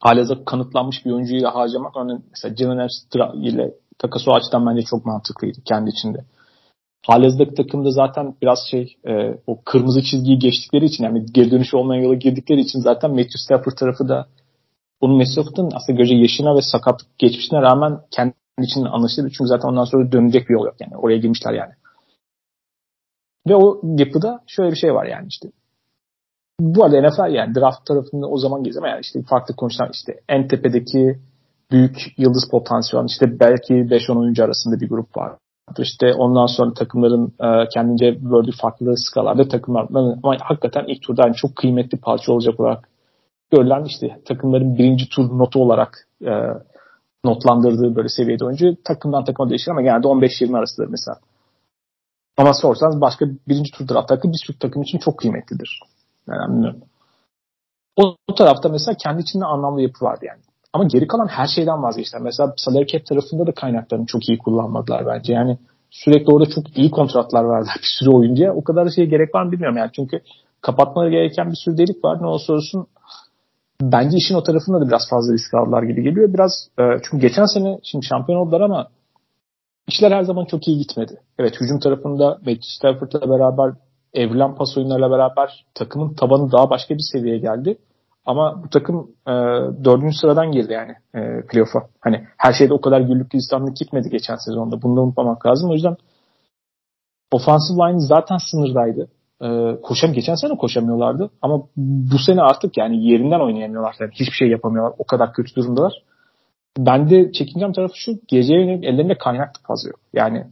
halihazırda kanıtlanmış bir oyuncuyu harcamak örneğin mesela Jalen ile takası o açıdan bence çok mantıklıydı kendi içinde. Halihazırdaki takımda zaten biraz şey e, o kırmızı çizgiyi geçtikleri için yani geri dönüş olmayan yola girdikleri için zaten Matthew Stafford tarafı da bunun Matthew aslında göce yaşına ve sakatlık geçmişine rağmen kendi için anlaşılır. Çünkü zaten ondan sonra dönecek bir yol yok yani. Oraya girmişler yani. Ve o yapıda şöyle bir şey var yani işte bu arada NFL yani draft tarafında o zaman gezem yani işte farklı konuşan işte en tepedeki büyük yıldız potansiyel işte belki 5-10 oyuncu arasında bir grup var. İşte ondan sonra takımların e, kendince böyle farklı skalarda takımlar ama hakikaten ilk turda yani çok kıymetli parça olacak olarak görülen işte takımların birinci tur notu olarak e, notlandırdığı böyle seviyede oyuncu takımdan takıma değişir ama genelde 15-20 arasıdır mesela. Ama sorsanız başka birinci tur draft takım bir sürü takım için çok kıymetlidir. Yani bilmiyorum. O, o tarafta mesela kendi içinde anlamlı yapı vardı yani. Ama geri kalan her şeyden vazgeçtiler. Mesela salary cap tarafında da kaynaklarını çok iyi kullanmadılar bence. Yani sürekli orada çok iyi kontratlar verdiler bir sürü oyuncuya. O kadar şeye gerek var mı bilmiyorum yani. Çünkü kapatmaları gereken bir sürü delik var. Ne olursa olsun bence işin o tarafında da biraz fazla risk aldılar gibi geliyor. Biraz e, çünkü geçen sene şimdi şampiyon oldular ama işler her zaman çok iyi gitmedi. Evet hücum tarafında Matthew Stafford'la beraber evrilen pas oyunlarıyla beraber takımın tabanı daha başka bir seviyeye geldi. Ama bu takım e, dördüncü sıradan girdi yani e, playoff'a. Hani her şeyde o kadar güllük gülistanlık gitmedi geçen sezonda. Bunu da unutmamak lazım. O yüzden offensive line zaten sınırdaydı. E, koşam geçen sene koşamıyorlardı. Ama bu sene artık yani yerinden oynayamıyorlar. Yani hiçbir şey yapamıyorlar. O kadar kötü durumdalar. Ben de çekincem tarafı şu. Geleceğe yönelik ellerinde kaynak fazla yok. Yani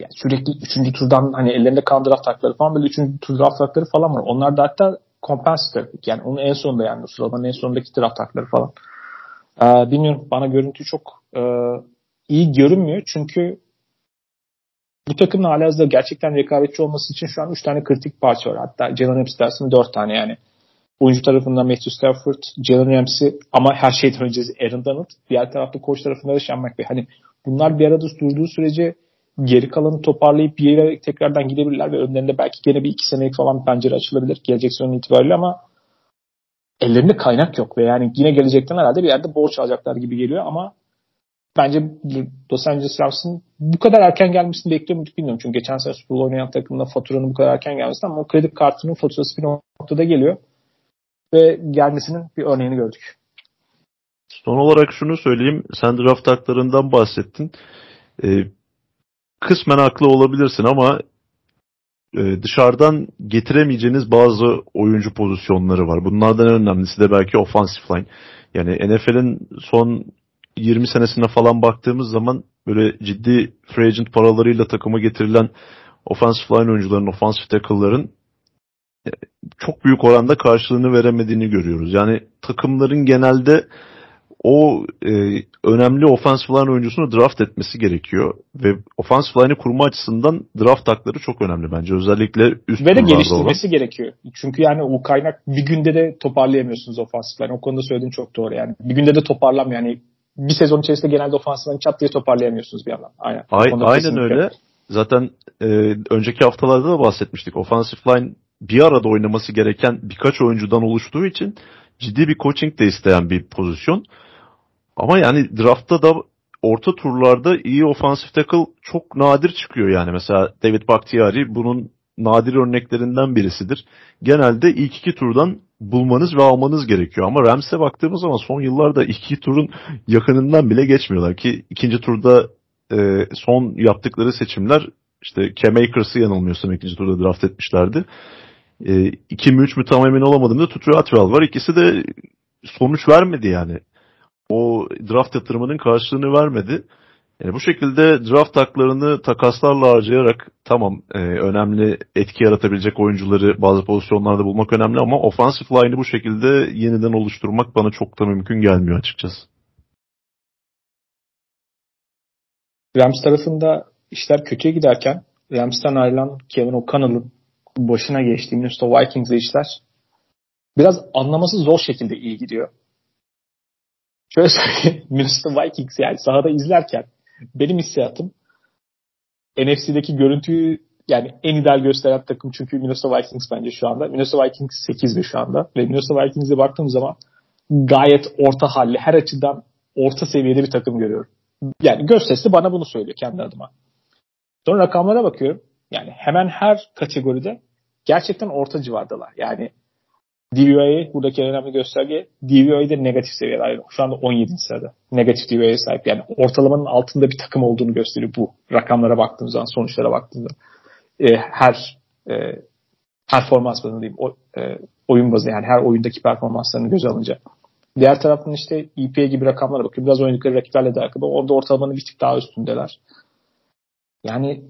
yani sürekli üçüncü turdan hani ellerinde kalan draft hakları falan böyle üçüncü tur draft hakları falan var. Onlar da hatta kompensatör. Yani onun en sonunda yani sıralamanın en sonundaki draft hakları falan. Ee, bilmiyorum bana görüntü çok e, iyi görünmüyor. Çünkü bu takımın hala gerçekten rekabetçi olması için şu an 3 tane kritik parça var. Hatta Jalen Ramsey dersin 4 tane yani. Oyuncu tarafından Matthew Stafford, Jalen Ramsey ama her şeyden önce Aaron Donald. Diğer tarafta koç tarafında da Sean McVay. Hani bunlar bir arada durduğu sürece geri kalanı toparlayıp bir yere tekrardan gidebilirler ve önlerinde belki gene bir iki senelik falan pencere açılabilir gelecek sene itibariyle ama ellerinde kaynak yok ve yani yine gelecekten herhalde bir yerde borç alacaklar gibi geliyor ama bence Los Angeles Rams'ın bu kadar erken gelmesini bekliyor bilmiyorum. Çünkü geçen sene Super Bowl oynayan takımda faturanın bu kadar erken gelmesi ama o kredi kartının faturası bir noktada geliyor ve gelmesinin bir örneğini gördük. Son olarak şunu söyleyeyim. Sen draft haklarından bahsettin. Ee, kısmen haklı olabilirsin ama e, dışarıdan getiremeyeceğiniz bazı oyuncu pozisyonları var. Bunlardan en önemlisi de belki offensive line. Yani NFL'in son 20 senesine falan baktığımız zaman böyle ciddi free agent paralarıyla takıma getirilen offensive line oyuncuların, offensive tackle'ların e, çok büyük oranda karşılığını veremediğini görüyoruz. Yani takımların genelde o e, önemli offensive line oyuncusunu draft etmesi gerekiyor. Ve offensive line'i kurma açısından draft hakları çok önemli bence. Özellikle üst Ve de geliştirmesi olan. gerekiyor. Çünkü yani o kaynak bir günde de toparlayamıyorsunuz offensive line. O konuda söylediğin çok doğru yani. Bir günde de toparlamıyor. Yani bir sezon içerisinde genelde offensive line'i çat diye toparlayamıyorsunuz bir yandan. Aynen. A- aynen öyle. Zaten e, önceki haftalarda da bahsetmiştik. Offensive line bir arada oynaması gereken birkaç oyuncudan oluştuğu için ciddi bir coaching de isteyen bir pozisyon. Ama yani draftta da orta turlarda iyi offensive tackle çok nadir çıkıyor yani. Mesela David Bakhtiari bunun nadir örneklerinden birisidir. Genelde ilk iki turdan bulmanız ve almanız gerekiyor. Ama Rams'e baktığımız zaman son yıllarda iki turun yakınından bile geçmiyorlar ki ikinci turda e, son yaptıkları seçimler işte Cam Akers'ı yanılmıyorsam ikinci turda draft etmişlerdi. E, iki mi üç mü tam emin olamadığımda Tutu Atwell var. İkisi de sonuç vermedi yani o draft yatırımının karşılığını vermedi. Yani bu şekilde draft haklarını takaslarla harcayarak tamam e, önemli etki yaratabilecek oyuncuları bazı pozisyonlarda bulmak önemli ama offensive line'ı bu şekilde yeniden oluşturmak bana çok da mümkün gelmiyor açıkçası. Rams tarafında işler kötüye giderken Rams'tan ayrılan Kevin O'Connell'ın başına geçtiği Minnesota Vikings'e işler biraz anlaması zor şekilde iyi gidiyor şöyle söyleyeyim. [laughs] Minnesota Vikings yani sahada izlerken benim hissiyatım NFC'deki görüntüyü yani en ideal gösteren takım çünkü Minnesota Vikings bence şu anda. Minnesota Vikings 8 ve şu anda. Ve Minnesota Vikings'e baktığım zaman gayet orta halli, her açıdan orta seviyede bir takım görüyorum. Yani göz sesi bana bunu söylüyor kendi adıma. Sonra rakamlara bakıyorum. Yani hemen her kategoride gerçekten orta civardalar. Yani DVOA buradaki önemli gösterge DVOA'de negatif seviyede. Yani şu anda 17. sırada. Negatif DVOA'ya sahip. Yani ortalamanın altında bir takım olduğunu gösteriyor bu. Rakamlara baktığımız zaman, sonuçlara baktığımız zaman. E, her e, performans bazında diyeyim. O, e, oyun bazı yani her oyundaki performanslarını göz alınca. Diğer taraftan işte EPA gibi rakamlara bakıyor. Biraz oynadıkları rakiplerle de alakalı. Orada ortalamanın bir tık daha üstündeler. Yani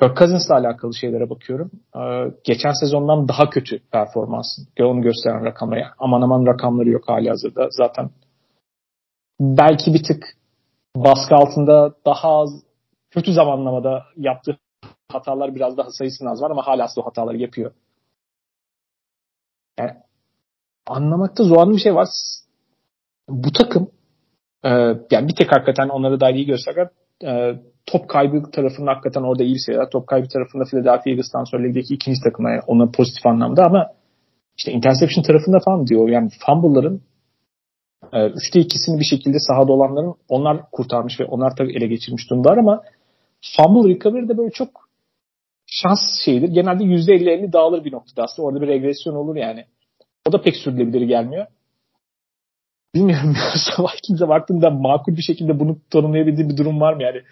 Kirk Cousins'la alakalı şeylere bakıyorum. Ee, geçen sezondan daha kötü performans. Onu gösteren rakamlara. Aman aman rakamları yok hali hazırda. Zaten belki bir tık baskı altında daha az kötü zamanlamada yaptığı hatalar biraz daha sayısının az var ama hala o hataları yapıyor. Yani anlamakta zorlanan bir şey var. Bu takım e, yani bir tek hakikaten onları da iyi gösteren e, top kaybı tarafında hakikaten orada iyi bir seviyeler. Top kaybı tarafında Philadelphia Eagles'tan sonra ligdeki ikinci takım yani ona pozitif anlamda ama işte interception tarafında falan diyor. Yani fumble'ların e, üçte ikisini bir şekilde sahada olanların onlar kurtarmış ve onlar tabii ele geçirmiş durumdalar ama fumble recovery de böyle çok şans şeyidir. Genelde %50-50 dağılır bir noktada aslında. Orada bir regresyon olur yani. O da pek sürdürülebilir gelmiyor. Bilmiyorum ya. [laughs] Vikings'e baktığımda makul bir şekilde bunu tanımlayabildiği bir durum var mı yani?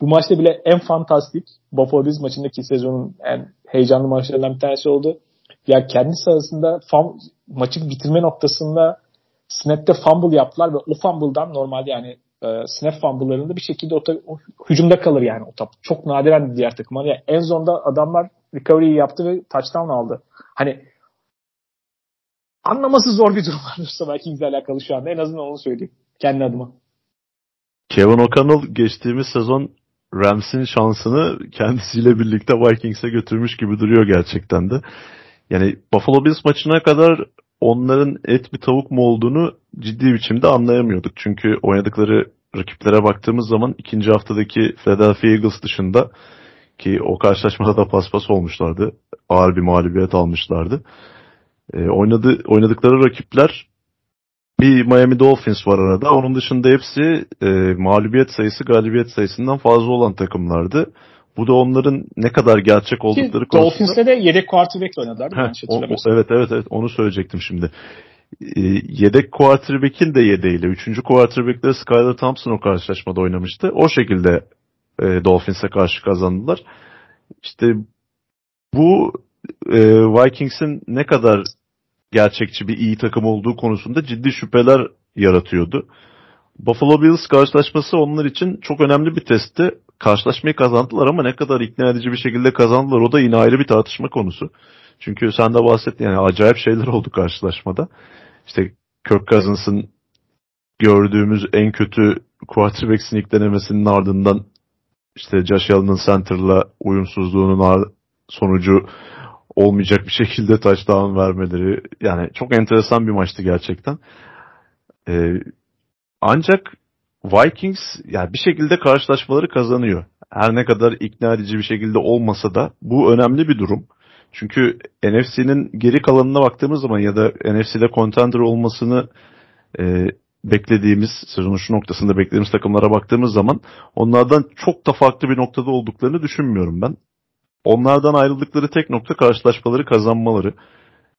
Bu maçta bile en fantastik Buffalo Bills maçındaki sezonun en heyecanlı maçlarından bir tanesi oldu. Ya kendi sahasında fam, maçı bitirme noktasında snap'te fumble yaptılar ve o fumble'dan normalde yani e, snap fumble'larında bir şekilde o, o hücumda kalır yani o top. Çok nadiren diğer takımlar. Yani en zonda adamlar recovery'yi yaptı ve touchdown aldı. Hani anlaması zor bir durum var Vikings'le alakalı şu anda. En azından onu söyleyeyim. Kendi adıma. Kevin O'Connell geçtiğimiz sezon Rams'in şansını kendisiyle birlikte Vikings'e götürmüş gibi duruyor gerçekten de. Yani Buffalo Bills maçına kadar onların et bir tavuk mu olduğunu ciddi biçimde anlayamıyorduk. Çünkü oynadıkları rakiplere baktığımız zaman ikinci haftadaki Philadelphia Eagles dışında ki o karşılaşmada da paspas olmuşlardı. Ağır bir mağlubiyet almışlardı. E, oynadı, oynadıkları rakipler bir Miami Dolphins var arada. Onun dışında hepsi e, mağlubiyet sayısı galibiyet sayısından fazla olan takımlardı. Bu da onların ne kadar gerçek oldukları Ki, konusunda... Dolphins'te de yedek quarterback oynadılar. Heh, o, o, evet evet evet onu söyleyecektim şimdi. E, yedek quarterback'in de yedeğiyle. Üçüncü quarterback'le Skyler Thompson o karşılaşmada oynamıştı. O şekilde e, Dolphins'e karşı kazandılar. İşte bu e, Vikings'in ne kadar gerçekçi bir iyi takım olduğu konusunda ciddi şüpheler yaratıyordu. Buffalo Bills karşılaşması onlar için çok önemli bir testti. Karşılaşmayı kazandılar ama ne kadar ikna edici bir şekilde kazandılar o da yine ayrı bir tartışma konusu. Çünkü sen de bahsettin yani acayip şeyler oldu karşılaşmada. İşte Kirk Cousins'ın gördüğümüz en kötü quarterback sneak denemesinin ardından işte Josh Allen'ın center'la uyumsuzluğunun sonucu olmayacak bir şekilde touchdown vermeleri yani çok enteresan bir maçtı gerçekten. Ee, ancak Vikings yani bir şekilde karşılaşmaları kazanıyor. Her ne kadar ikna edici bir şekilde olmasa da bu önemli bir durum. Çünkü NFC'nin geri kalanına baktığımız zaman ya da NFC'de contender olmasını e, beklediğimiz, sezonun şu noktasında beklediğimiz takımlara baktığımız zaman onlardan çok da farklı bir noktada olduklarını düşünmüyorum ben. Onlardan ayrıldıkları tek nokta karşılaşmaları kazanmaları.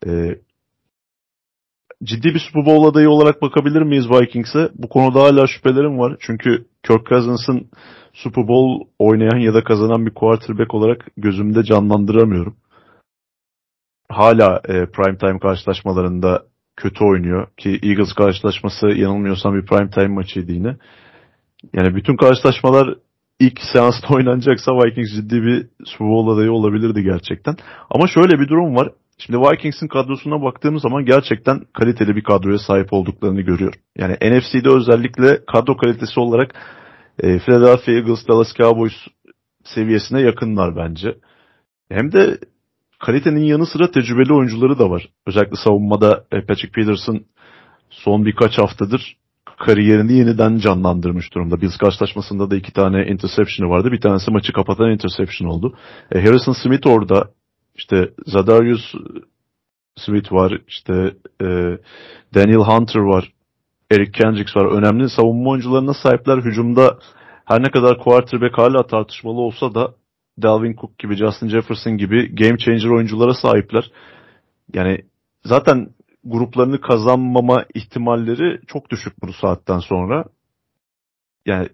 Ee, ciddi bir Super Bowl adayı olarak bakabilir miyiz Vikings'e? Bu konuda hala şüphelerim var. Çünkü Kirk Cousins'ın Super Bowl oynayan ya da kazanan bir quarterback olarak gözümde canlandıramıyorum. Hala e, prime time karşılaşmalarında kötü oynuyor ki Eagles karşılaşması yanılmıyorsam bir prime time maçıydı yine. Yani bütün karşılaşmalar ilk seansta [laughs] oynanacaksa Vikings ciddi bir Super Bowl adayı olabilirdi gerçekten. Ama şöyle bir durum var. Şimdi Vikings'in kadrosuna baktığımız zaman gerçekten kaliteli bir kadroya sahip olduklarını görüyorum. Yani NFC'de özellikle kadro kalitesi olarak e, Philadelphia Eagles, Dallas Cowboys seviyesine yakınlar bence. Hem de kalitenin yanı sıra tecrübeli oyuncuları da var. Özellikle savunmada e, Patrick Peterson son birkaç haftadır kariyerini yeniden canlandırmış durumda. Bills karşılaşmasında da iki tane interception'ı vardı. Bir tanesi maçı kapatan interception oldu. E, Harrison Smith orada. İşte Zadarius Smith var. İşte e, Daniel Hunter var. Eric Kendricks var. Önemli savunma oyuncularına sahipler. Hücumda her ne kadar quarterback hala tartışmalı olsa da Dalvin Cook gibi, Justin Jefferson gibi game changer oyunculara sahipler. Yani zaten gruplarını kazanmama ihtimalleri çok düşük bu saatten sonra. Yani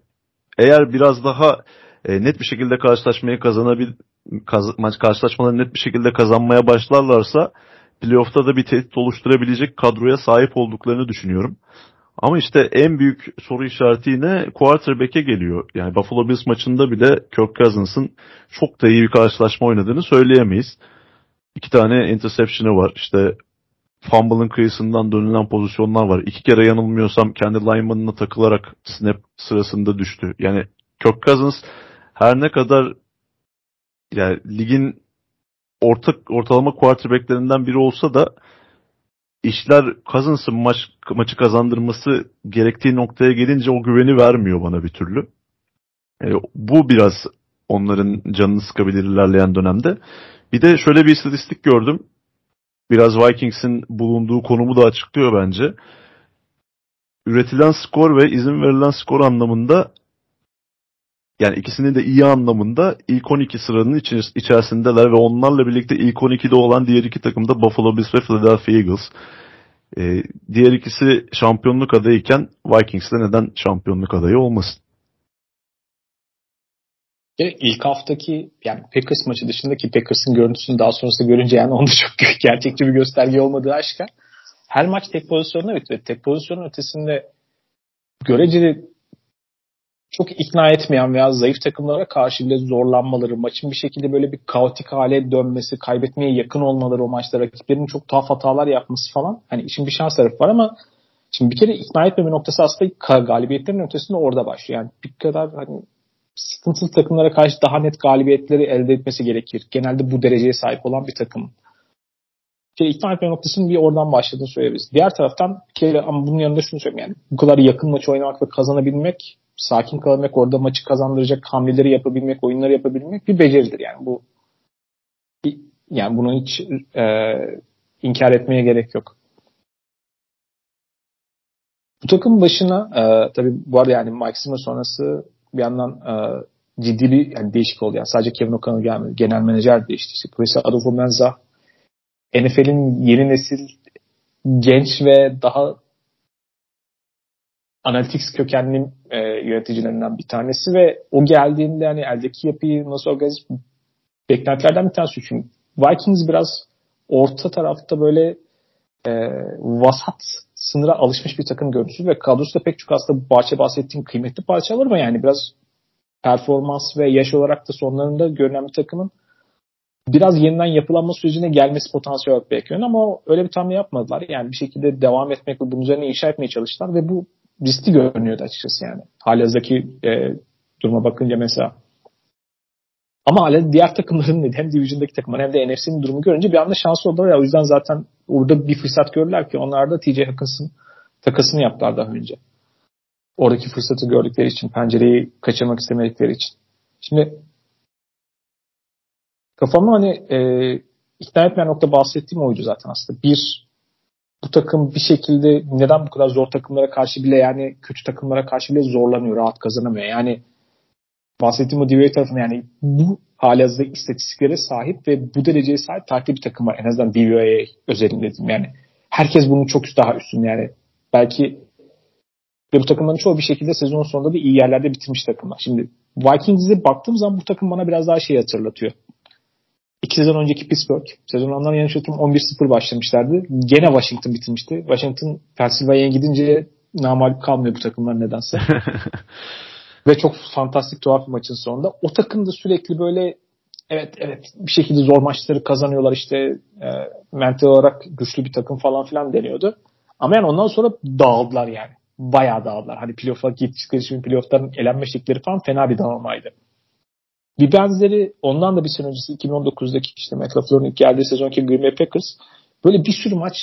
eğer biraz daha e, net bir şekilde karşılaşmayı kazanabil kaz, maç karşılaşmaları net bir şekilde kazanmaya başlarlarsa playoff'ta da bir tehdit oluşturabilecek kadroya sahip olduklarını düşünüyorum. Ama işte en büyük soru işareti yine quarterback'e geliyor. Yani Buffalo Bills maçında bile Kirk Cousins'ın çok da iyi bir karşılaşma oynadığını söyleyemeyiz. İki tane interception'ı var. İşte fumble'ın kıyısından dönülen pozisyonlar var. İki kere yanılmıyorsam kendi linemanına takılarak snap sırasında düştü. Yani Kirk Cousins her ne kadar yani ligin orta, ortalama quarterbacklerinden biri olsa da işler Cousins'ın maç, maçı kazandırması gerektiği noktaya gelince o güveni vermiyor bana bir türlü. E, bu biraz onların canını sıkabilir ilerleyen dönemde. Bir de şöyle bir istatistik gördüm biraz Vikings'in bulunduğu konumu da açıklıyor bence. Üretilen skor ve izin verilen skor anlamında yani ikisinin de iyi anlamında ilk 12 sıranın içerisindeler ve onlarla birlikte ilk 12'de olan diğer iki takım da Buffalo Bills ve Philadelphia Eagles. Ee, diğer ikisi şampiyonluk adayıken Vikings de neden şampiyonluk adayı olmasın? İlk haftaki yani Packers maçı dışındaki Packers'ın görüntüsünü daha sonrasında görünce yani [laughs] onda çok gerçekçi bir gösterge olmadığı aşikar. Her maç tek pozisyonda bitti. Tek pozisyonun ötesinde göreceli çok ikna etmeyen veya zayıf takımlara karşı bile zorlanmaları, maçın bir şekilde böyle bir kaotik hale dönmesi, kaybetmeye yakın olmaları o maçta rakiplerinin çok tuhaf hatalar yapması falan. Hani işin bir şans tarafı var ama şimdi bir kere ikna etmeme noktası aslında galibiyetlerin ötesinde orada başlıyor. Yani bir kadar hani sıkıntılı takımlara karşı daha net galibiyetleri elde etmesi gerekir. Genelde bu dereceye sahip olan bir takım. Şey, ikna etme noktasının bir oradan başladığını söyleyebiliriz. Diğer taraftan kere ama bunun yanında şunu söyleyeyim yani bu kadar yakın maçı oynamak ve kazanabilmek, sakin kalabilmek, orada maçı kazandıracak hamleleri yapabilmek, oyunları yapabilmek bir beceridir. Yani bu yani bunu hiç e, inkar etmeye gerek yok. Bu takım başına e, tabii bu arada yani Mike Zimmer sonrası bir yandan e, ciddi bir yani değişik oldu. Yani sadece Kevin O'Connell gelmedi. Genel menajer değişti. İşte Chris Adolfo NFL'in yeni nesil genç ve daha analytics kökenli e, yöneticilerinden bir tanesi ve o geldiğinde hani eldeki yapıyı nasıl organize beklentilerden bir tanesi. Çünkü Vikings biraz orta tarafta böyle e, vasat sınıra alışmış bir takım görüntüsü ve kadrosu da pek çok aslında bu parça bahsettiğim kıymetli parçalar ama yani biraz performans ve yaş olarak da sonlarında görünen bir takımın biraz yeniden yapılanma sürecine gelmesi potansiyel olarak bekliyor ama öyle bir tam yapmadılar. Yani bir şekilde devam etmek ve bunun üzerine inşa etmeye çalıştılar ve bu riskli görünüyordu açıkçası yani. Halihazırdaki e, duruma bakınca mesela. Ama hala diğer takımların hem Division'daki takımlar hem de NFC'nin durumu görünce bir anda şans oldular ya. O yüzden zaten orada bir fırsat gördüler ki onlar da TJ Hawkins'ın takasını yaptılar daha önce. Oradaki fırsatı gördükleri için, pencereyi kaçırmak istemedikleri için. Şimdi kafamı hani e, ikna etmeyen nokta bahsettiğim oydu zaten aslında. Bir, bu takım bir şekilde neden bu kadar zor takımlara karşı bile yani kötü takımlara karşı bile zorlanıyor, rahat kazanamıyor. Yani bahsettiğim o DVA tarafında yani bu halihazırda istatistiklere sahip ve bu dereceye sahip farklı bir takım var. En azından DVOA özelinde diyeyim. Yani herkes bunun çok daha üstün yani. Belki ve bu takımların çoğu bir şekilde sezon sonunda da iyi yerlerde bitirmiş takımlar. Şimdi Vikings'e baktığım zaman bu takım bana biraz daha şey hatırlatıyor. İki sezon önceki Pittsburgh. Sezon ondan yanlış hatırlamıyorum 11-0 başlamışlardı. Gene Washington bitirmişti. Washington Pennsylvania'ya gidince namalip kalmıyor bu takımlar nedense. [laughs] Ve çok fantastik tuhaf bir maçın sonunda. O takım da sürekli böyle evet evet bir şekilde zor maçları kazanıyorlar işte e, mental olarak güçlü bir takım falan filan deniyordu. Ama yani ondan sonra dağıldılar yani. Bayağı dağıldılar. Hani playoff'a gittikleri için playoff'ların elenme şekilleri falan fena bir dağılmaydı. Bir benzeri ondan da bir sene öncesi 2019'daki işte LaFleur'un ilk geldiği sezonki Green Bay Packers böyle bir sürü maç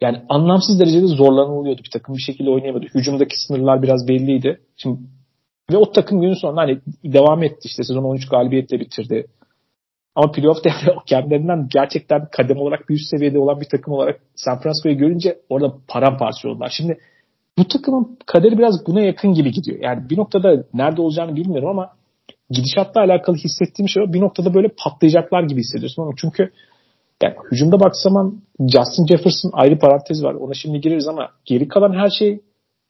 yani anlamsız derecede zorlanılıyordu. Bir takım bir şekilde oynayamadı. Hücumdaki sınırlar biraz belliydi. Şimdi ve o takım günün sonunda hani devam etti işte sezon 13 galibiyetle bitirdi. Ama playoff'ta [laughs] yani kendilerinden gerçekten kadem olarak bir üst seviyede olan bir takım olarak San Francisco'yu görünce orada paramparça oldular. Şimdi bu takımın kaderi biraz buna yakın gibi gidiyor. Yani bir noktada nerede olacağını bilmiyorum ama gidişatla alakalı hissettiğim şey o. Bir noktada böyle patlayacaklar gibi hissediyorsun ama çünkü yani hücumda baksam Justin Jefferson ayrı parantez var. Ona şimdi gireriz ama geri kalan her şey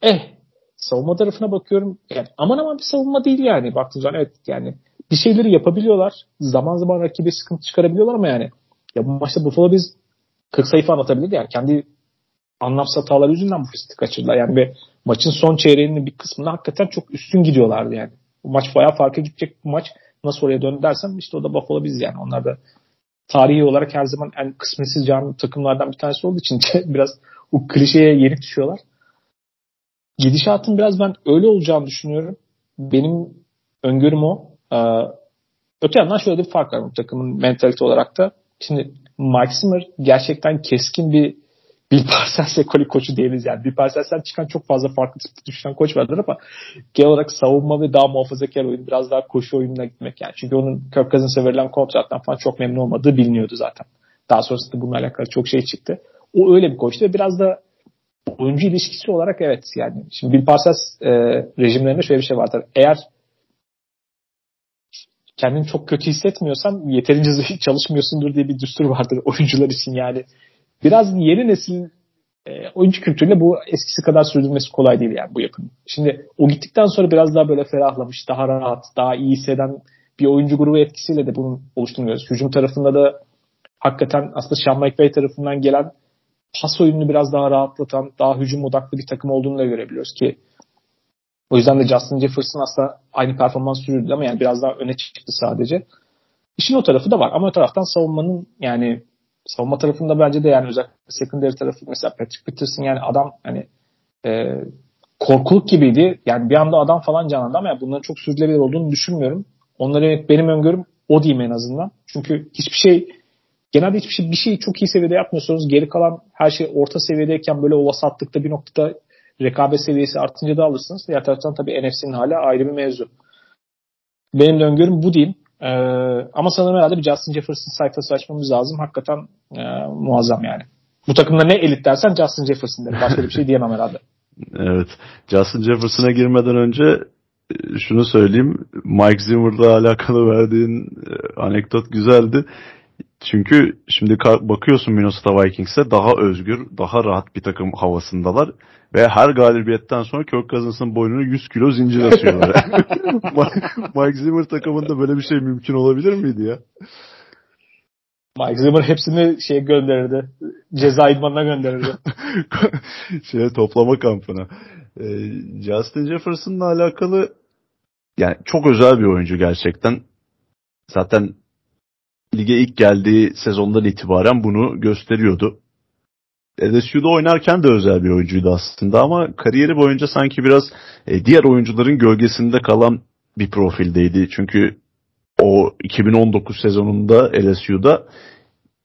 eh savunma tarafına bakıyorum. Yani aman aman bir savunma değil yani. Baktığım zaman evet yani bir şeyleri yapabiliyorlar. Zaman zaman rakibe sıkıntı çıkarabiliyorlar ama yani ya bu maçta Buffalo biz 40 sayfa anlatabilirdi yani. Kendi anlamsız hataları yüzünden bu fırsatı kaçırdılar. Yani ve maçın son çeyreğinin bir kısmında hakikaten çok üstün gidiyorlardı yani. Bu maç bayağı farka gidecek bu maç. Nasıl oraya döndü dersen işte o da Buffalo biz yani. Onlar da tarihi olarak her zaman en kısmetsiz canlı takımlardan bir tanesi olduğu için [laughs] biraz o klişeye yenik düşüyorlar gidişatın biraz ben öyle olacağını düşünüyorum. Benim öngörüm o. Ee, öte yandan şöyle bir fark var bu takımın mentalite olarak da. Şimdi Mike Zimmer gerçekten keskin bir Bill Parcells ekoli koçu değiliz yani. Bill Parcells'ten çıkan çok fazla farklı tipte düşünen koç vardır ama genel olarak savunma ve daha muhafazakar oyun biraz daha koşu oyununa gitmek yani. Çünkü onun Kirk Cousins'a verilen kontrattan falan çok memnun olmadığı biliniyordu zaten. Daha sonrasında bununla alakalı çok şey çıktı. O öyle bir koçtu ve biraz da oyuncu ilişkisi olarak evet yani. Şimdi Bill Parcells e, rejimlerinde şöyle bir şey var. Eğer kendini çok kötü hissetmiyorsan yeterince [laughs] çalışmıyorsundur diye bir düstur vardır [laughs] oyuncular için yani. Biraz yeni nesil e, oyuncu kültürüyle bu eskisi kadar sürdürmesi kolay değil yani bu yapının. Şimdi o gittikten sonra biraz daha böyle ferahlamış, daha rahat, daha iyi hisseden bir oyuncu grubu etkisiyle de bunun oluştuğunu görüyoruz. Hücum tarafında da hakikaten aslında Sean McVay tarafından gelen pas oyununu biraz daha rahatlatan, daha hücum odaklı bir takım olduğunu da görebiliyoruz ki o yüzden de Justin Jefferson aslında aynı performans sürdürdü ama yani biraz daha öne çıktı sadece. İşin o tarafı da var ama o taraftan savunmanın yani savunma tarafında bence de yani özellikle secondary tarafı mesela Patrick Peterson yani adam hani e, korkuluk gibiydi. Yani bir anda adam falan canlandı ama yani bunların çok sürdürülebilir olduğunu düşünmüyorum. Onları benim öngörüm o diyeyim en azından. Çünkü hiçbir şey genelde hiçbir şey bir şeyi çok iyi seviyede yapmıyorsanız geri kalan her şey orta seviyedeyken böyle o vasatlıkta bir noktada rekabet seviyesi artınca da alırsınız. Diğer taraftan tabii NFC'nin hala ayrı bir mevzu. Benim de öngörüm bu diyeyim. Ee, ama sanırım herhalde bir Justin Jefferson sayfası açmamız lazım. Hakikaten e, muazzam yani. Bu takımda ne elit dersen Justin Jefferson derim. Başka bir şey diyemem herhalde. [laughs] Evet. Justin Jefferson'a girmeden önce e, şunu söyleyeyim. Mike Zimmer'la alakalı verdiğin e, anekdot güzeldi. Çünkü şimdi bakıyorsun Minnesota Vikings'e daha özgür, daha rahat bir takım havasındalar. Ve her galibiyetten sonra Kirk Cousins'ın boynunu 100 kilo zincir asıyorlar. [laughs] Mike Zimmer takımında böyle bir şey mümkün olabilir miydi ya? Mike Zimmer hepsini şey gönderirdi. Ceza idmanına gönderirdi. [laughs] şeye toplama kampına. Ee, Justin Jefferson'la alakalı yani çok özel bir oyuncu gerçekten. Zaten lige ilk geldiği sezondan itibaren bunu gösteriyordu. LSU'da oynarken de özel bir oyuncuydu aslında ama kariyeri boyunca sanki biraz e, diğer oyuncuların gölgesinde kalan bir profildeydi. Çünkü o 2019 sezonunda LSU'da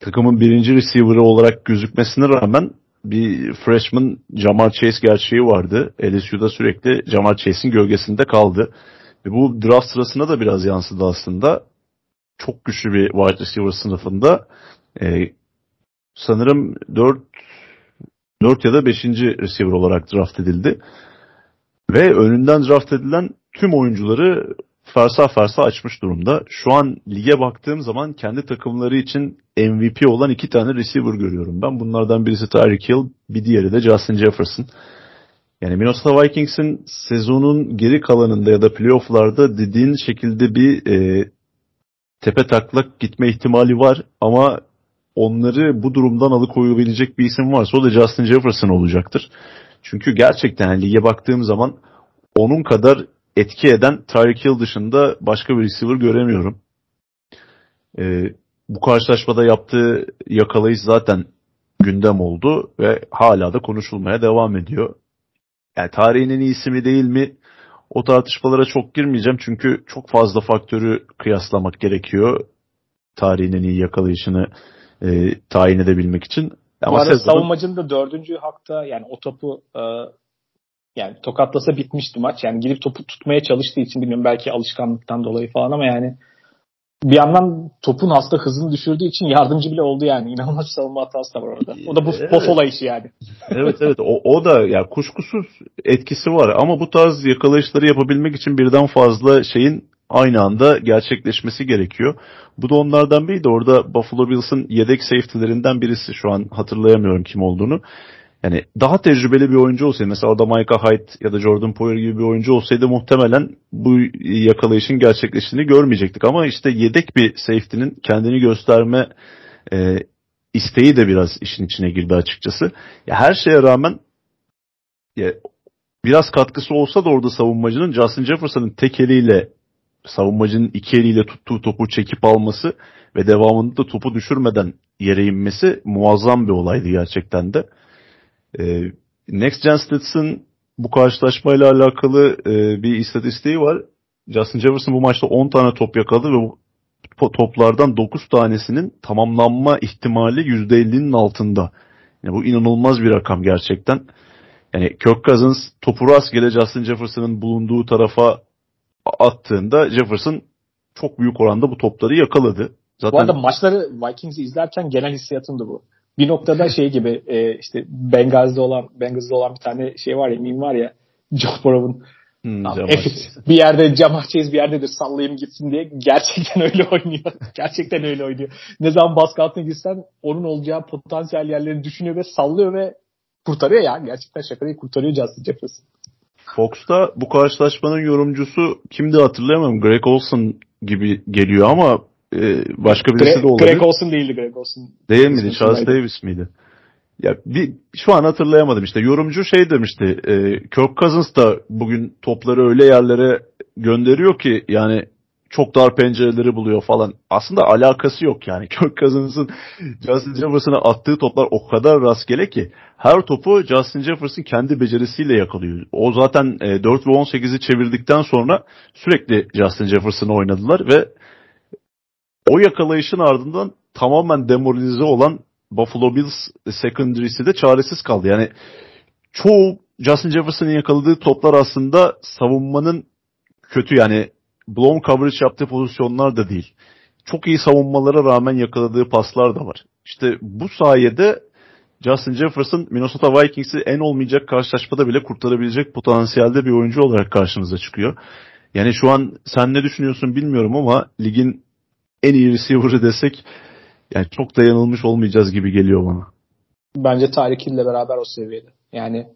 takımın birinci receiver'ı olarak gözükmesine rağmen bir freshman Jamar Chase gerçeği vardı. LSU'da sürekli Jamar Chase'in gölgesinde kaldı. Ve bu draft sırasında da biraz yansıdı aslında. Çok güçlü bir wide receiver sınıfında. Ee, sanırım 4 4 ya da 5. receiver olarak draft edildi. Ve önünden draft edilen tüm oyuncuları fersa fersa açmış durumda. Şu an lige baktığım zaman kendi takımları için MVP olan iki tane receiver görüyorum ben. Bunlardan birisi Tyreek Hill, bir diğeri de Justin Jefferson. Yani Minnesota Vikings'in sezonun geri kalanında ya da playofflarda dediğin şekilde bir e, tepe taklak gitme ihtimali var ama onları bu durumdan alıkoyabilecek bir isim varsa o da Justin Jefferson olacaktır. Çünkü gerçekten yani lige baktığım zaman onun kadar etki eden Tyreek Hill dışında başka bir receiver göremiyorum. Ee, bu karşılaşmada yaptığı yakalayış zaten gündem oldu ve hala da konuşulmaya devam ediyor. Yani tarihin iyisi mi değil mi o tartışmalara çok girmeyeceğim çünkü çok fazla faktörü kıyaslamak gerekiyor tarihin en iyi yakalayışını e, tayin edebilmek için. Ama Bu arada sezonun... savunmacının da dördüncü hakta yani o topu e, yani tokatlasa bitmişti maç. Yani gidip topu tutmaya çalıştığı için bilmiyorum belki alışkanlıktan dolayı falan ama yani bir yandan topun hasta hızını düşürdüğü için yardımcı bile oldu yani. İnanılmaz bir savunma hatası da var orada. O da bu evet. Bofola işi yani. evet evet o, o da yani kuşkusuz etkisi var ama bu tarz yakalayışları yapabilmek için birden fazla şeyin aynı anda gerçekleşmesi gerekiyor. Bu da onlardan biriydi. Orada Buffalo Bills'ın yedek safety'lerinden birisi. Şu an hatırlayamıyorum kim olduğunu. Yani daha tecrübeli bir oyuncu olsaydı mesela orada Micah Hyde ya da Jordan Poyer gibi bir oyuncu olsaydı muhtemelen bu yakalayışın gerçekleştiğini görmeyecektik. Ama işte yedek bir safety'nin kendini gösterme e, isteği de biraz işin içine girdi açıkçası. Ya her şeye rağmen ya, biraz katkısı olsa da orada savunmacının Justin Jefferson'ın tek eliyle savunmacının iki eliyle tuttuğu topu çekip alması ve devamında da topu düşürmeden yere inmesi muazzam bir olaydı gerçekten de. Ee, Next Gen Stats'ın bu karşılaşmayla alakalı e, bir istatistiği var. Justin Jefferson bu maçta 10 tane top yakaladı ve bu toplardan 9 tanesinin tamamlanma ihtimali %50'nin altında. Yani bu inanılmaz bir rakam gerçekten. Yani Kirk Cousins topu rastgele Justin Jefferson'ın bulunduğu tarafa attığında Jefferson çok büyük oranda bu topları yakaladı. Zaten... Bu arada maçları Vikings'i izlerken genel hissiyatımdı bu. Bir noktada şey gibi e, işte Benghazi'de olan Benghazi'de olan bir tane şey var ya meme var ya Joe Burrow'un Hmm, bir yerde Jamar Chase bir yerdedir sallayayım gitsin diye gerçekten [laughs] öyle oynuyor. gerçekten öyle oynuyor. Ne zaman baskı altına gitsen onun olacağı potansiyel yerlerini düşünüyor ve sallıyor ve kurtarıyor ya. Gerçekten şaka değil kurtarıyor Justin Jefferson. Fox'ta bu karşılaşmanın yorumcusu kimdi hatırlayamam. Greg Olson gibi geliyor ama e, başka birisi Gre- de olabilir. Greg Olson değildi Greg Olson. Değil miydi? Charles Davis miydi? Ya bir şu an hatırlayamadım işte. Yorumcu şey demişti. E, Kirk Cousins da bugün topları öyle yerlere gönderiyor ki yani çok dar pencereleri buluyor falan. Aslında alakası yok yani. [laughs] Kirk Cousins'ın Justin Jefferson'a attığı toplar o kadar rastgele ki her topu Justin Jefferson kendi becerisiyle yakalıyor. O zaten 4 e, ve 18'i çevirdikten sonra sürekli Justin Jefferson'ı oynadılar ve o yakalayışın ardından tamamen demoralize olan Buffalo Bills secondary'si de çaresiz kaldı. Yani çoğu Justin Jefferson'ın yakaladığı toplar aslında savunmanın kötü yani blown coverage yaptığı pozisyonlar da değil. Çok iyi savunmalara rağmen yakaladığı paslar da var. İşte bu sayede Justin Jefferson Minnesota Vikings'i en olmayacak karşılaşmada bile kurtarabilecek potansiyelde bir oyuncu olarak karşımıza çıkıyor. Yani şu an sen ne düşünüyorsun bilmiyorum ama ligin en iyi receiver'ı desek yani çok dayanılmış olmayacağız gibi geliyor bana. Bence Tyreek Hill'le beraber o seviyede. Yani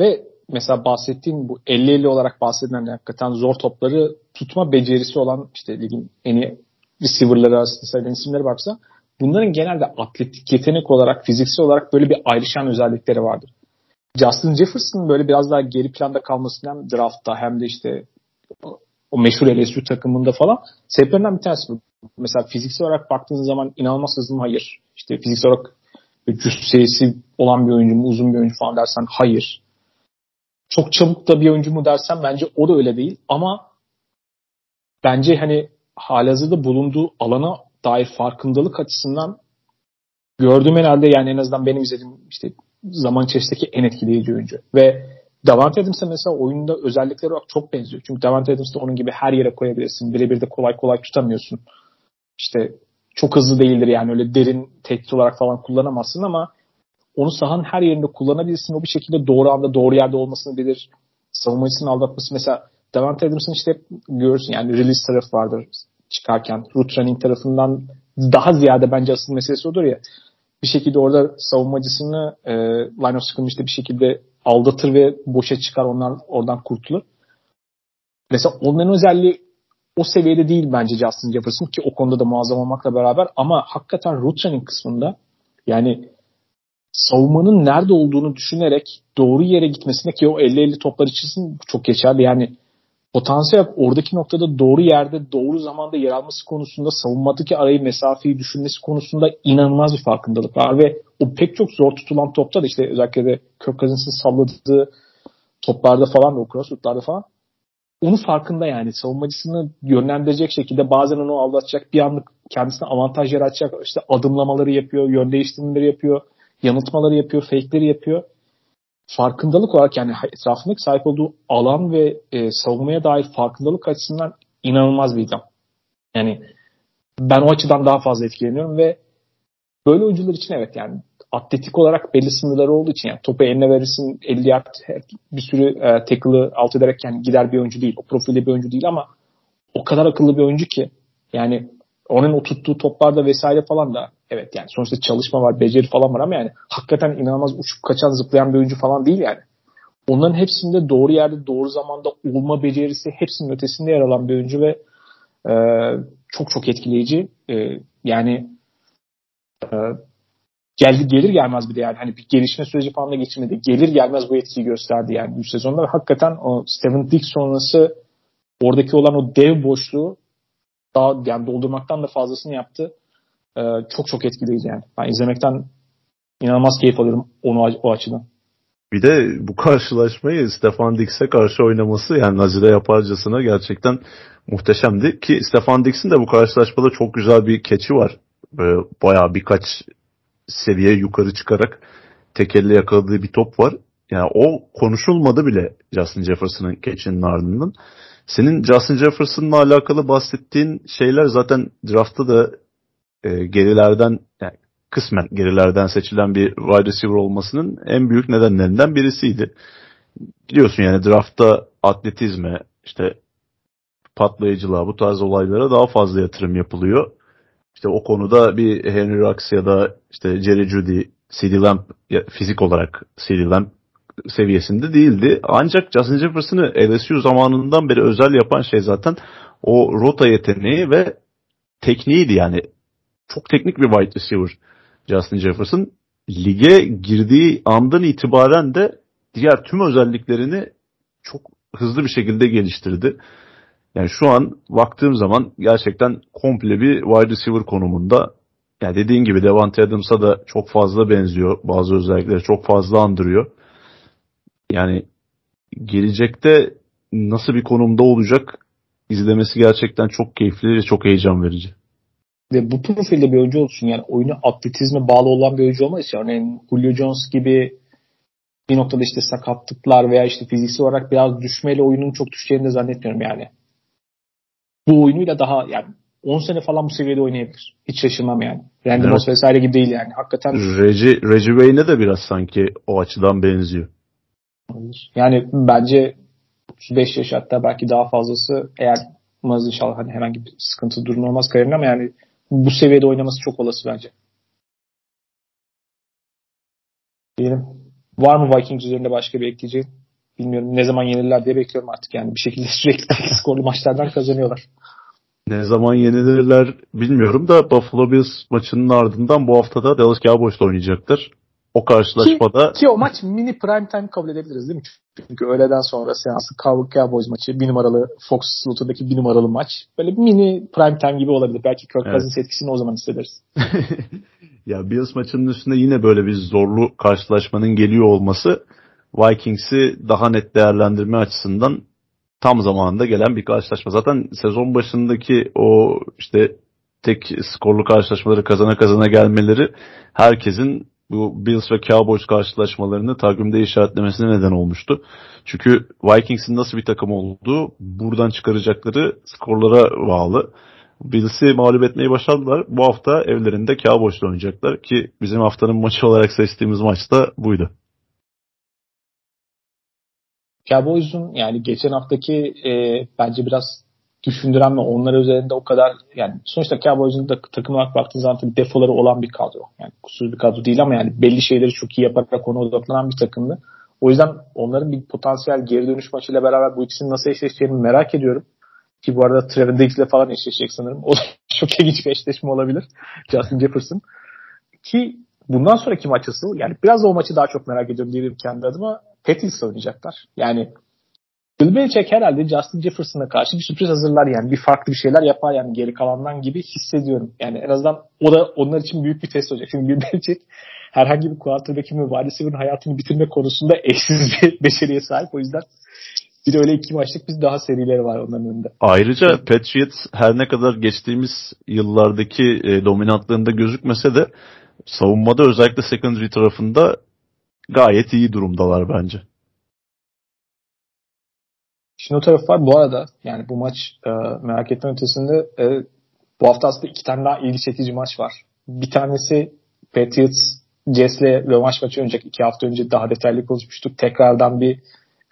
ve mesela bahsettiğim bu 50-50 olarak bahsedilen hakikaten zor topları tutma becerisi olan işte ligin en iyi receiver'ları arasında sayılan isimlere baksa bunların genelde atletik yetenek olarak, fiziksel olarak böyle bir ayrışan özellikleri vardır. Justin Jefferson'ın böyle biraz daha geri planda kalmasından draftta hem de işte o meşhur LSU takımında falan sebeplerinden bir tanesi bu. Mesela fiziksel olarak baktığınız zaman inanılmaz hızlı mı? Hayır. İşte fiziksel olarak cüssesi olan bir oyuncu mu, uzun bir oyuncu falan dersen hayır. Çok çabuk da bir oyuncu mu dersen bence o da öyle değil. Ama bence hani halihazırda bulunduğu alana dair farkındalık açısından gördüğüm herhalde yani en azından benim izlediğim işte zaman içerisindeki en etkileyici oyuncu. Ve Davante Adams'a mesela oyunda özellikleri olarak çok benziyor. Çünkü Davante Adams'ı onun gibi her yere koyabilirsin. Birebir de kolay kolay tutamıyorsun. İşte çok hızlı değildir yani öyle derin tehdit olarak falan kullanamazsın ama onu sahanın her yerinde kullanabilirsin. O bir şekilde doğru anda doğru yerde olmasını bilir. Savunmacısını aldatması. Mesela Davante Adams'ın işte görürsün yani release tarafı vardır çıkarken. Root running tarafından daha ziyade bence asıl meselesi odur ya. Bir şekilde orada savunmacısını e, line of scrimmage'de bir şekilde aldatır ve boşa çıkar onlar oradan kurtulur. Mesela onların özelliği o seviyede değil bence Justin Jefferson ki o konuda da muazzam olmakla beraber ama hakikaten route kısmında yani savunmanın nerede olduğunu düşünerek doğru yere gitmesine ki o 50-50 toplar için çok geçerli. Yani potansiyel oradaki noktada doğru yerde doğru zamanda yer alması konusunda savunmadaki arayı mesafeyi düşünmesi konusunda inanılmaz bir farkındalık var ve o pek çok zor tutulan topta da işte özellikle de Kirk Cousins'in salladığı toplarda falan da o crossrootlarda falan onun farkında yani savunmacısını yönlendirecek şekilde bazen onu aldatacak bir anlık kendisine avantaj yaratacak işte adımlamaları yapıyor, yön değiştirmeleri yapıyor, yanıltmaları yapıyor, fake'leri yapıyor. Farkındalık olarak yani etrafındaki sahip olduğu alan ve e, savunmaya dair farkındalık açısından inanılmaz bir adam. Yani ben o açıdan daha fazla etkileniyorum ve böyle oyuncular için evet yani atletik olarak belli sınırları olduğu için yani topu eline verirsin 50 yard bir sürü e, tackle'ı alt ederek yani gider bir oyuncu değil. O profilde bir oyuncu değil ama o kadar akıllı bir oyuncu ki yani onun o toplarda vesaire falan da evet yani sonuçta çalışma var, beceri falan var ama yani hakikaten inanılmaz uçup kaçan zıplayan bir oyuncu falan değil yani. Onların hepsinde doğru yerde doğru zamanda olma becerisi hepsinin ötesinde yer alan bir oyuncu ve e, çok çok etkileyici. E, yani e, geldi gelir gelmez bir de yani hani bir gelişme süreci falan da geçirmedi. Gelir gelmez bu etkiyi gösterdi yani bu sezonda ve hakikaten o Steven Dick sonrası oradaki olan o dev boşluğu daha yani doldurmaktan da fazlasını yaptı. Ee, çok çok etkileyici yani. Ben izlemekten inanılmaz keyif alıyorum onu o açıdan. Bir de bu karşılaşmayı Stefan Dix'e karşı oynaması yani Nazire yaparcasına gerçekten muhteşemdi. Ki Stefan Dix'in de bu karşılaşmada çok güzel bir keçi var. Bayağı birkaç seviye yukarı çıkarak tek elle yakaladığı bir top var. Yani o konuşulmadı bile Justin Jefferson'ın keçinin ardından. Senin Justin Jefferson'la alakalı bahsettiğin şeyler zaten draftta da e, gerilerden yani kısmen gerilerden seçilen bir wide receiver olmasının en büyük nedenlerinden birisiydi. Biliyorsun yani draftta atletizme, işte patlayıcılığa, bu tarz olaylara daha fazla yatırım yapılıyor. İşte o konuda bir Henry Rux ya da işte Jerry Judy, CD Lamb fizik olarak CD Lamb seviyesinde değildi. Ancak Justin Jefferson'ı LSU zamanından beri özel yapan şey zaten o rota yeteneği ve tekniğiydi yani. Çok teknik bir wide receiver Justin Jefferson. Lige girdiği andan itibaren de diğer tüm özelliklerini çok hızlı bir şekilde geliştirdi. Yani şu an baktığım zaman gerçekten komple bir wide receiver konumunda. Yani dediğin gibi Devante Adams'a da çok fazla benziyor. Bazı özellikleri çok fazla andırıyor. Yani gelecekte nasıl bir konumda olacak izlemesi gerçekten çok keyifli ve çok heyecan verici. Ve bu profilde bir oyuncu olsun yani oyunu atletizme bağlı olan bir oyuncu olmaz örneğin Julio Jones gibi bir noktada işte sakatlıklar veya işte fiziksel olarak biraz düşmeyle oyunun çok düşeceğini de zannetmiyorum yani bu oyunuyla daha yani 10 sene falan bu seviyede oynayabilir. Hiç şaşırmam yani. Randy evet. Moss vesaire gibi değil yani. Hakikaten Reggie, Reggie Wayne'e de biraz sanki o açıdan benziyor. Yani bence 35 yaş hatta belki daha fazlası eğer umarız inşallah hani herhangi bir sıkıntı durum olmaz kariyerinde ama yani bu seviyede oynaması çok olası bence. Diyelim. Var mı Vikings üzerinde başka bir ekleyeceğin? Bilmiyorum ne zaman yenirler diye bekliyorum artık yani. Bir şekilde [laughs] sürekli skorlu maçlardan kazanıyorlar. Ne zaman yenilirler bilmiyorum da Buffalo Bills maçının ardından bu haftada Dallas Cowboys'la oynayacaklar. O karşılaşmada... Ki, ki o maç mini prime time kabul edebiliriz değil mi? Çünkü öğleden sonra seansı Cowboys maçı bir numaralı Fox slotundaki bir numaralı maç. Böyle mini prime time gibi olabilir. Belki Kirk evet. Cousins etkisini o zaman hissederiz. [laughs] ya Bills maçının üstünde yine böyle bir zorlu karşılaşmanın geliyor olması Vikings'i daha net değerlendirme açısından tam zamanında gelen bir karşılaşma. Zaten sezon başındaki o işte tek skorlu karşılaşmaları kazana kazana gelmeleri herkesin bu Bills ve Cowboys karşılaşmalarını takvimde işaretlemesine neden olmuştu. Çünkü Vikings'in nasıl bir takım olduğu buradan çıkaracakları skorlara bağlı. Bills'i mağlup etmeyi başardılar. Bu hafta evlerinde Cowboys'la oynayacaklar ki bizim haftanın maçı olarak seçtiğimiz maç da buydu. Cowboys'un yani geçen haftaki e, bence biraz düşündüren ve onlar üzerinde o kadar yani sonuçta Cowboys'un da takım olarak baktığınız zaman tabii defoları olan bir kadro. Yani kusursuz bir kadro değil ama yani belli şeyleri çok iyi yaparak ona odaklanan bir takımdı. O yüzden onların bir potansiyel geri dönüş maçıyla beraber bu ikisinin nasıl eşleşeceğini merak ediyorum. Ki bu arada Trevor Diggs ile falan eşleşecek sanırım. O [laughs] çok ilginç bir eşleşme olabilir. Justin Jefferson. Ki bundan sonraki maç asıl yani biraz da o maçı daha çok merak ediyorum diyelim kendi adıma. Patriots'la oynayacaklar. Yani Bill Belichick herhalde Justin Jefferson'a karşı bir sürpriz hazırlar yani. Bir farklı bir şeyler yapar yani geri kalandan gibi hissediyorum. Yani en azından o da onlar için büyük bir test olacak. Çünkü Bill Belichick herhangi bir quarterback'in ve wide receiver'ın hayatını bitirme konusunda [laughs] eşsiz bir beceriye sahip. O yüzden bir de öyle iki maçlık biz daha serileri var onların önünde. Ayrıca Patriots her ne kadar geçtiğimiz yıllardaki e, dominantlığında gözükmese de savunmada özellikle secondary tarafında gayet iyi durumdalar bence. Şimdi o taraf var. Bu arada yani bu maç e, merak etme ötesinde e, bu hafta aslında iki tane daha ilgi çekici maç var. Bir tanesi Patriots Jets'le rövanş maçı önceki iki hafta önce daha detaylı konuşmuştuk. Tekrardan bir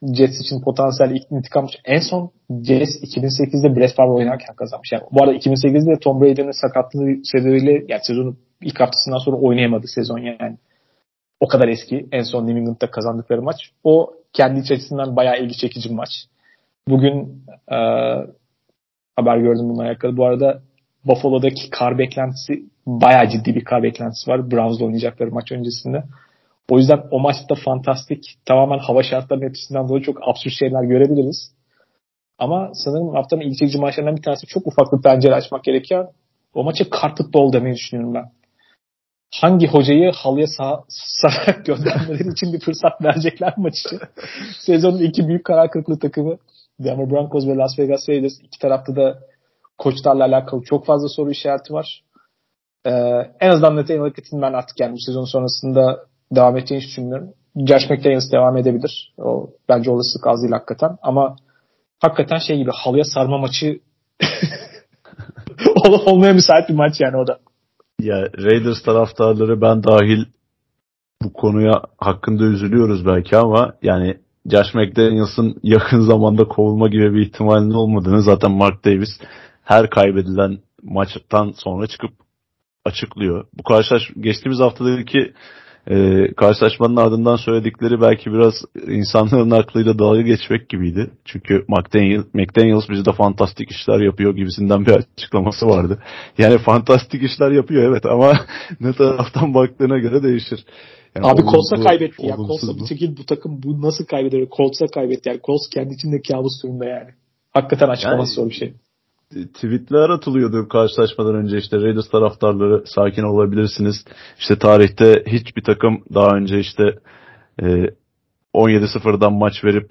Jets için potansiyel intikam en son Jets 2008'de Brett Favre oynarken kazanmış. Yani bu arada 2008'de Tom Brady'nin sakatlığı sebebiyle yani sezonun ilk haftasından sonra oynayamadı sezon yani. O kadar eski. En son New England'da kazandıkları maç. O kendi açısından bayağı ilgi çekici bir maç. Bugün e, haber gördüm bununla alakalı. Bu arada Buffalo'daki kar beklentisi bayağı ciddi bir kar beklentisi var. Browns'la oynayacakları maç öncesinde. O yüzden o maçta fantastik, tamamen hava şartlarının etkisinden dolayı çok absürt şeyler görebiliriz. Ama sanırım haftanın ilk çekici maçlarından bir tanesi çok ufak bir pencere açmak gerekiyor. O maça kar futbol demeyi düşünüyorum ben. Hangi hocayı halıya sağ, sarak [laughs] göndermeleri için bir fırsat verecekler maç için. [laughs] Sezonun iki büyük karar kırıklığı takımı Denver Broncos ve Las Vegas Raiders. iki tarafta da koçlarla alakalı çok fazla soru işareti var. Ee, en azından Nathaniel Hackett'in ben artık yani bu sezon sonrasında devam edeceğini düşünmüyorum. Josh McDaniels devam edebilir. O, bence olasılık az değil hakikaten. Ama hakikaten şey gibi halıya sarma maçı [laughs] olmaya müsait bir maç yani o da. Ya Raiders taraftarları ben dahil bu konuya hakkında üzülüyoruz belki ama yani Josh McDaniels'ın yakın zamanda kovulma gibi bir ihtimalinin olmadığını zaten Mark Davis her kaybedilen maçtan sonra çıkıp açıklıyor. Bu karşılaş geçtiğimiz haftadaki e, karşılaşmanın ardından söyledikleri belki biraz insanların aklıyla dalga geçmek gibiydi. Çünkü McDaniel, McDaniels bizde fantastik işler yapıyor gibisinden bir açıklaması vardı. Yani fantastik işler yapıyor evet ama [laughs] ne taraftan baktığına göre değişir. Yani Abi Colts'a kaybetti ya. Colts'a bir şekilde bu takım bu nasıl kaybeder? Colts'a kaybetti yani. Colts kendi içinde kabus durumda yani. Hakikaten açıklaması yani, zor bir şey. Tweetler atılıyordu karşılaşmadan önce işte Raiders taraftarları sakin olabilirsiniz. İşte tarihte hiçbir takım daha önce işte e, 17-0'dan maç verip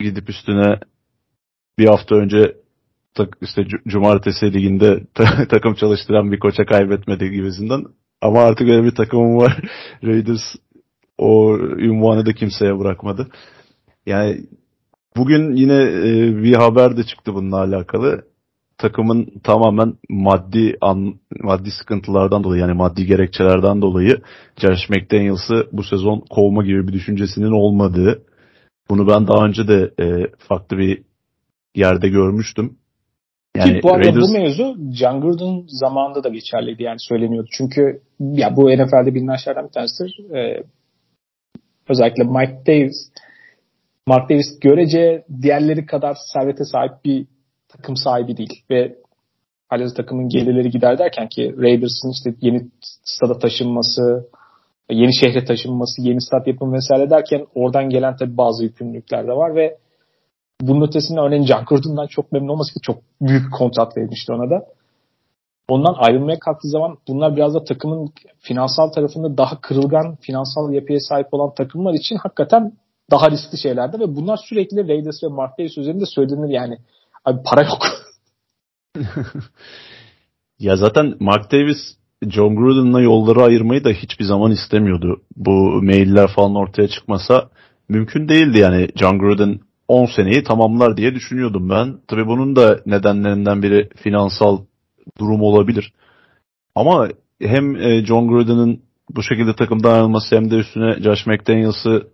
gidip üstüne bir hafta önce tak, işte cumartesi liginde [laughs] takım çalıştıran bir koça kaybetmedi gibisinden. Ama artık öyle bir takımım var. [laughs] Raiders o ünvanı da kimseye bırakmadı. Yani bugün yine e, bir haber de çıktı bununla alakalı. Takımın tamamen maddi an, maddi sıkıntılardan dolayı yani maddi gerekçelerden dolayı Josh McDaniels'ı bu sezon kovma gibi bir düşüncesinin olmadığı. Bunu ben daha önce de e, farklı bir yerde görmüştüm. Yani Ki bu arada Raiders... bu mevzu John Gruden zamanında da geçerliydi yani söyleniyordu. Çünkü ya bu NFL'de bilinen şeylerden bir tanesidir. Ee, özellikle Mike Davis Mark Davis görece diğerleri kadar servete sahip bir takım sahibi değil ve halihazırda takımın gelirleri gider derken ki Raiders'ın işte yeni stada taşınması, yeni şehre taşınması, yeni stat yapımı vesaire derken oradan gelen tabii bazı yükümlülükler de var ve bunun ötesinde örneğin Can Kurtun'dan çok memnun olması ki çok büyük kontrat verilmişti ona da. Ondan ayrılmaya kalktığı zaman bunlar biraz da takımın finansal tarafında daha kırılgan finansal yapıya sahip olan takımlar için hakikaten daha riskli şeylerdi ve bunlar sürekli Raiders ve Mark Davis üzerinde söylenir yani. Abi para yok. [laughs] ya zaten Mark Davis John Gruden'la yolları ayırmayı da hiçbir zaman istemiyordu. Bu mailler falan ortaya çıkmasa mümkün değildi yani John Gruden 10 seneyi tamamlar diye düşünüyordum ben. Tabii bunun da nedenlerinden biri finansal durum olabilir. Ama hem e, John Gruden'ın bu şekilde takımdan ayrılması hem de üstüne Josh McDaniels'ı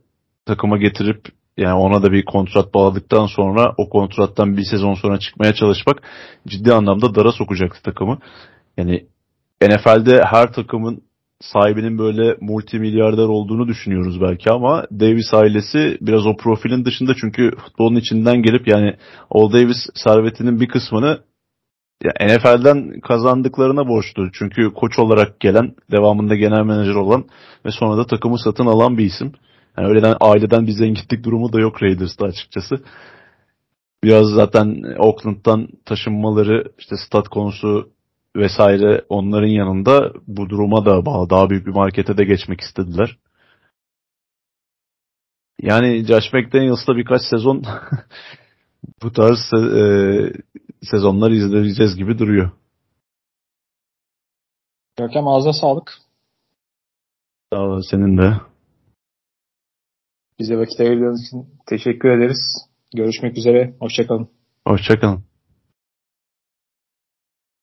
takıma getirip yani ona da bir kontrat bağladıktan sonra o kontrattan bir sezon sonra çıkmaya çalışmak ciddi anlamda dara sokacaktı takımı. Yani NFL'de her takımın sahibinin böyle multimilyarder olduğunu düşünüyoruz belki ama Davis ailesi biraz o profilin dışında çünkü futbolun içinden gelip yani All Davis servetinin bir kısmını ya NFL'den kazandıklarına borçlu. Çünkü koç olarak gelen, devamında genel menajer olan ve sonra da takımı satın alan bir isim. Yani öyleden aileden bir zenginlik durumu da yok Raiders'ta açıkçası. Biraz zaten Oakland'dan taşınmaları, işte stat konusu vesaire onların yanında bu duruma da bağlı. Daha büyük bir markete de geçmek istediler. Yani Josh McDaniels'la birkaç sezon [laughs] bu tarz e, sezonlar izleyeceğiz gibi duruyor. Görkem ağzına sağlık. Sağ ol, senin de. Bize vakit ayırdığınız için teşekkür ederiz. Görüşmek üzere. Hoşçakalın. Hoşçakalın.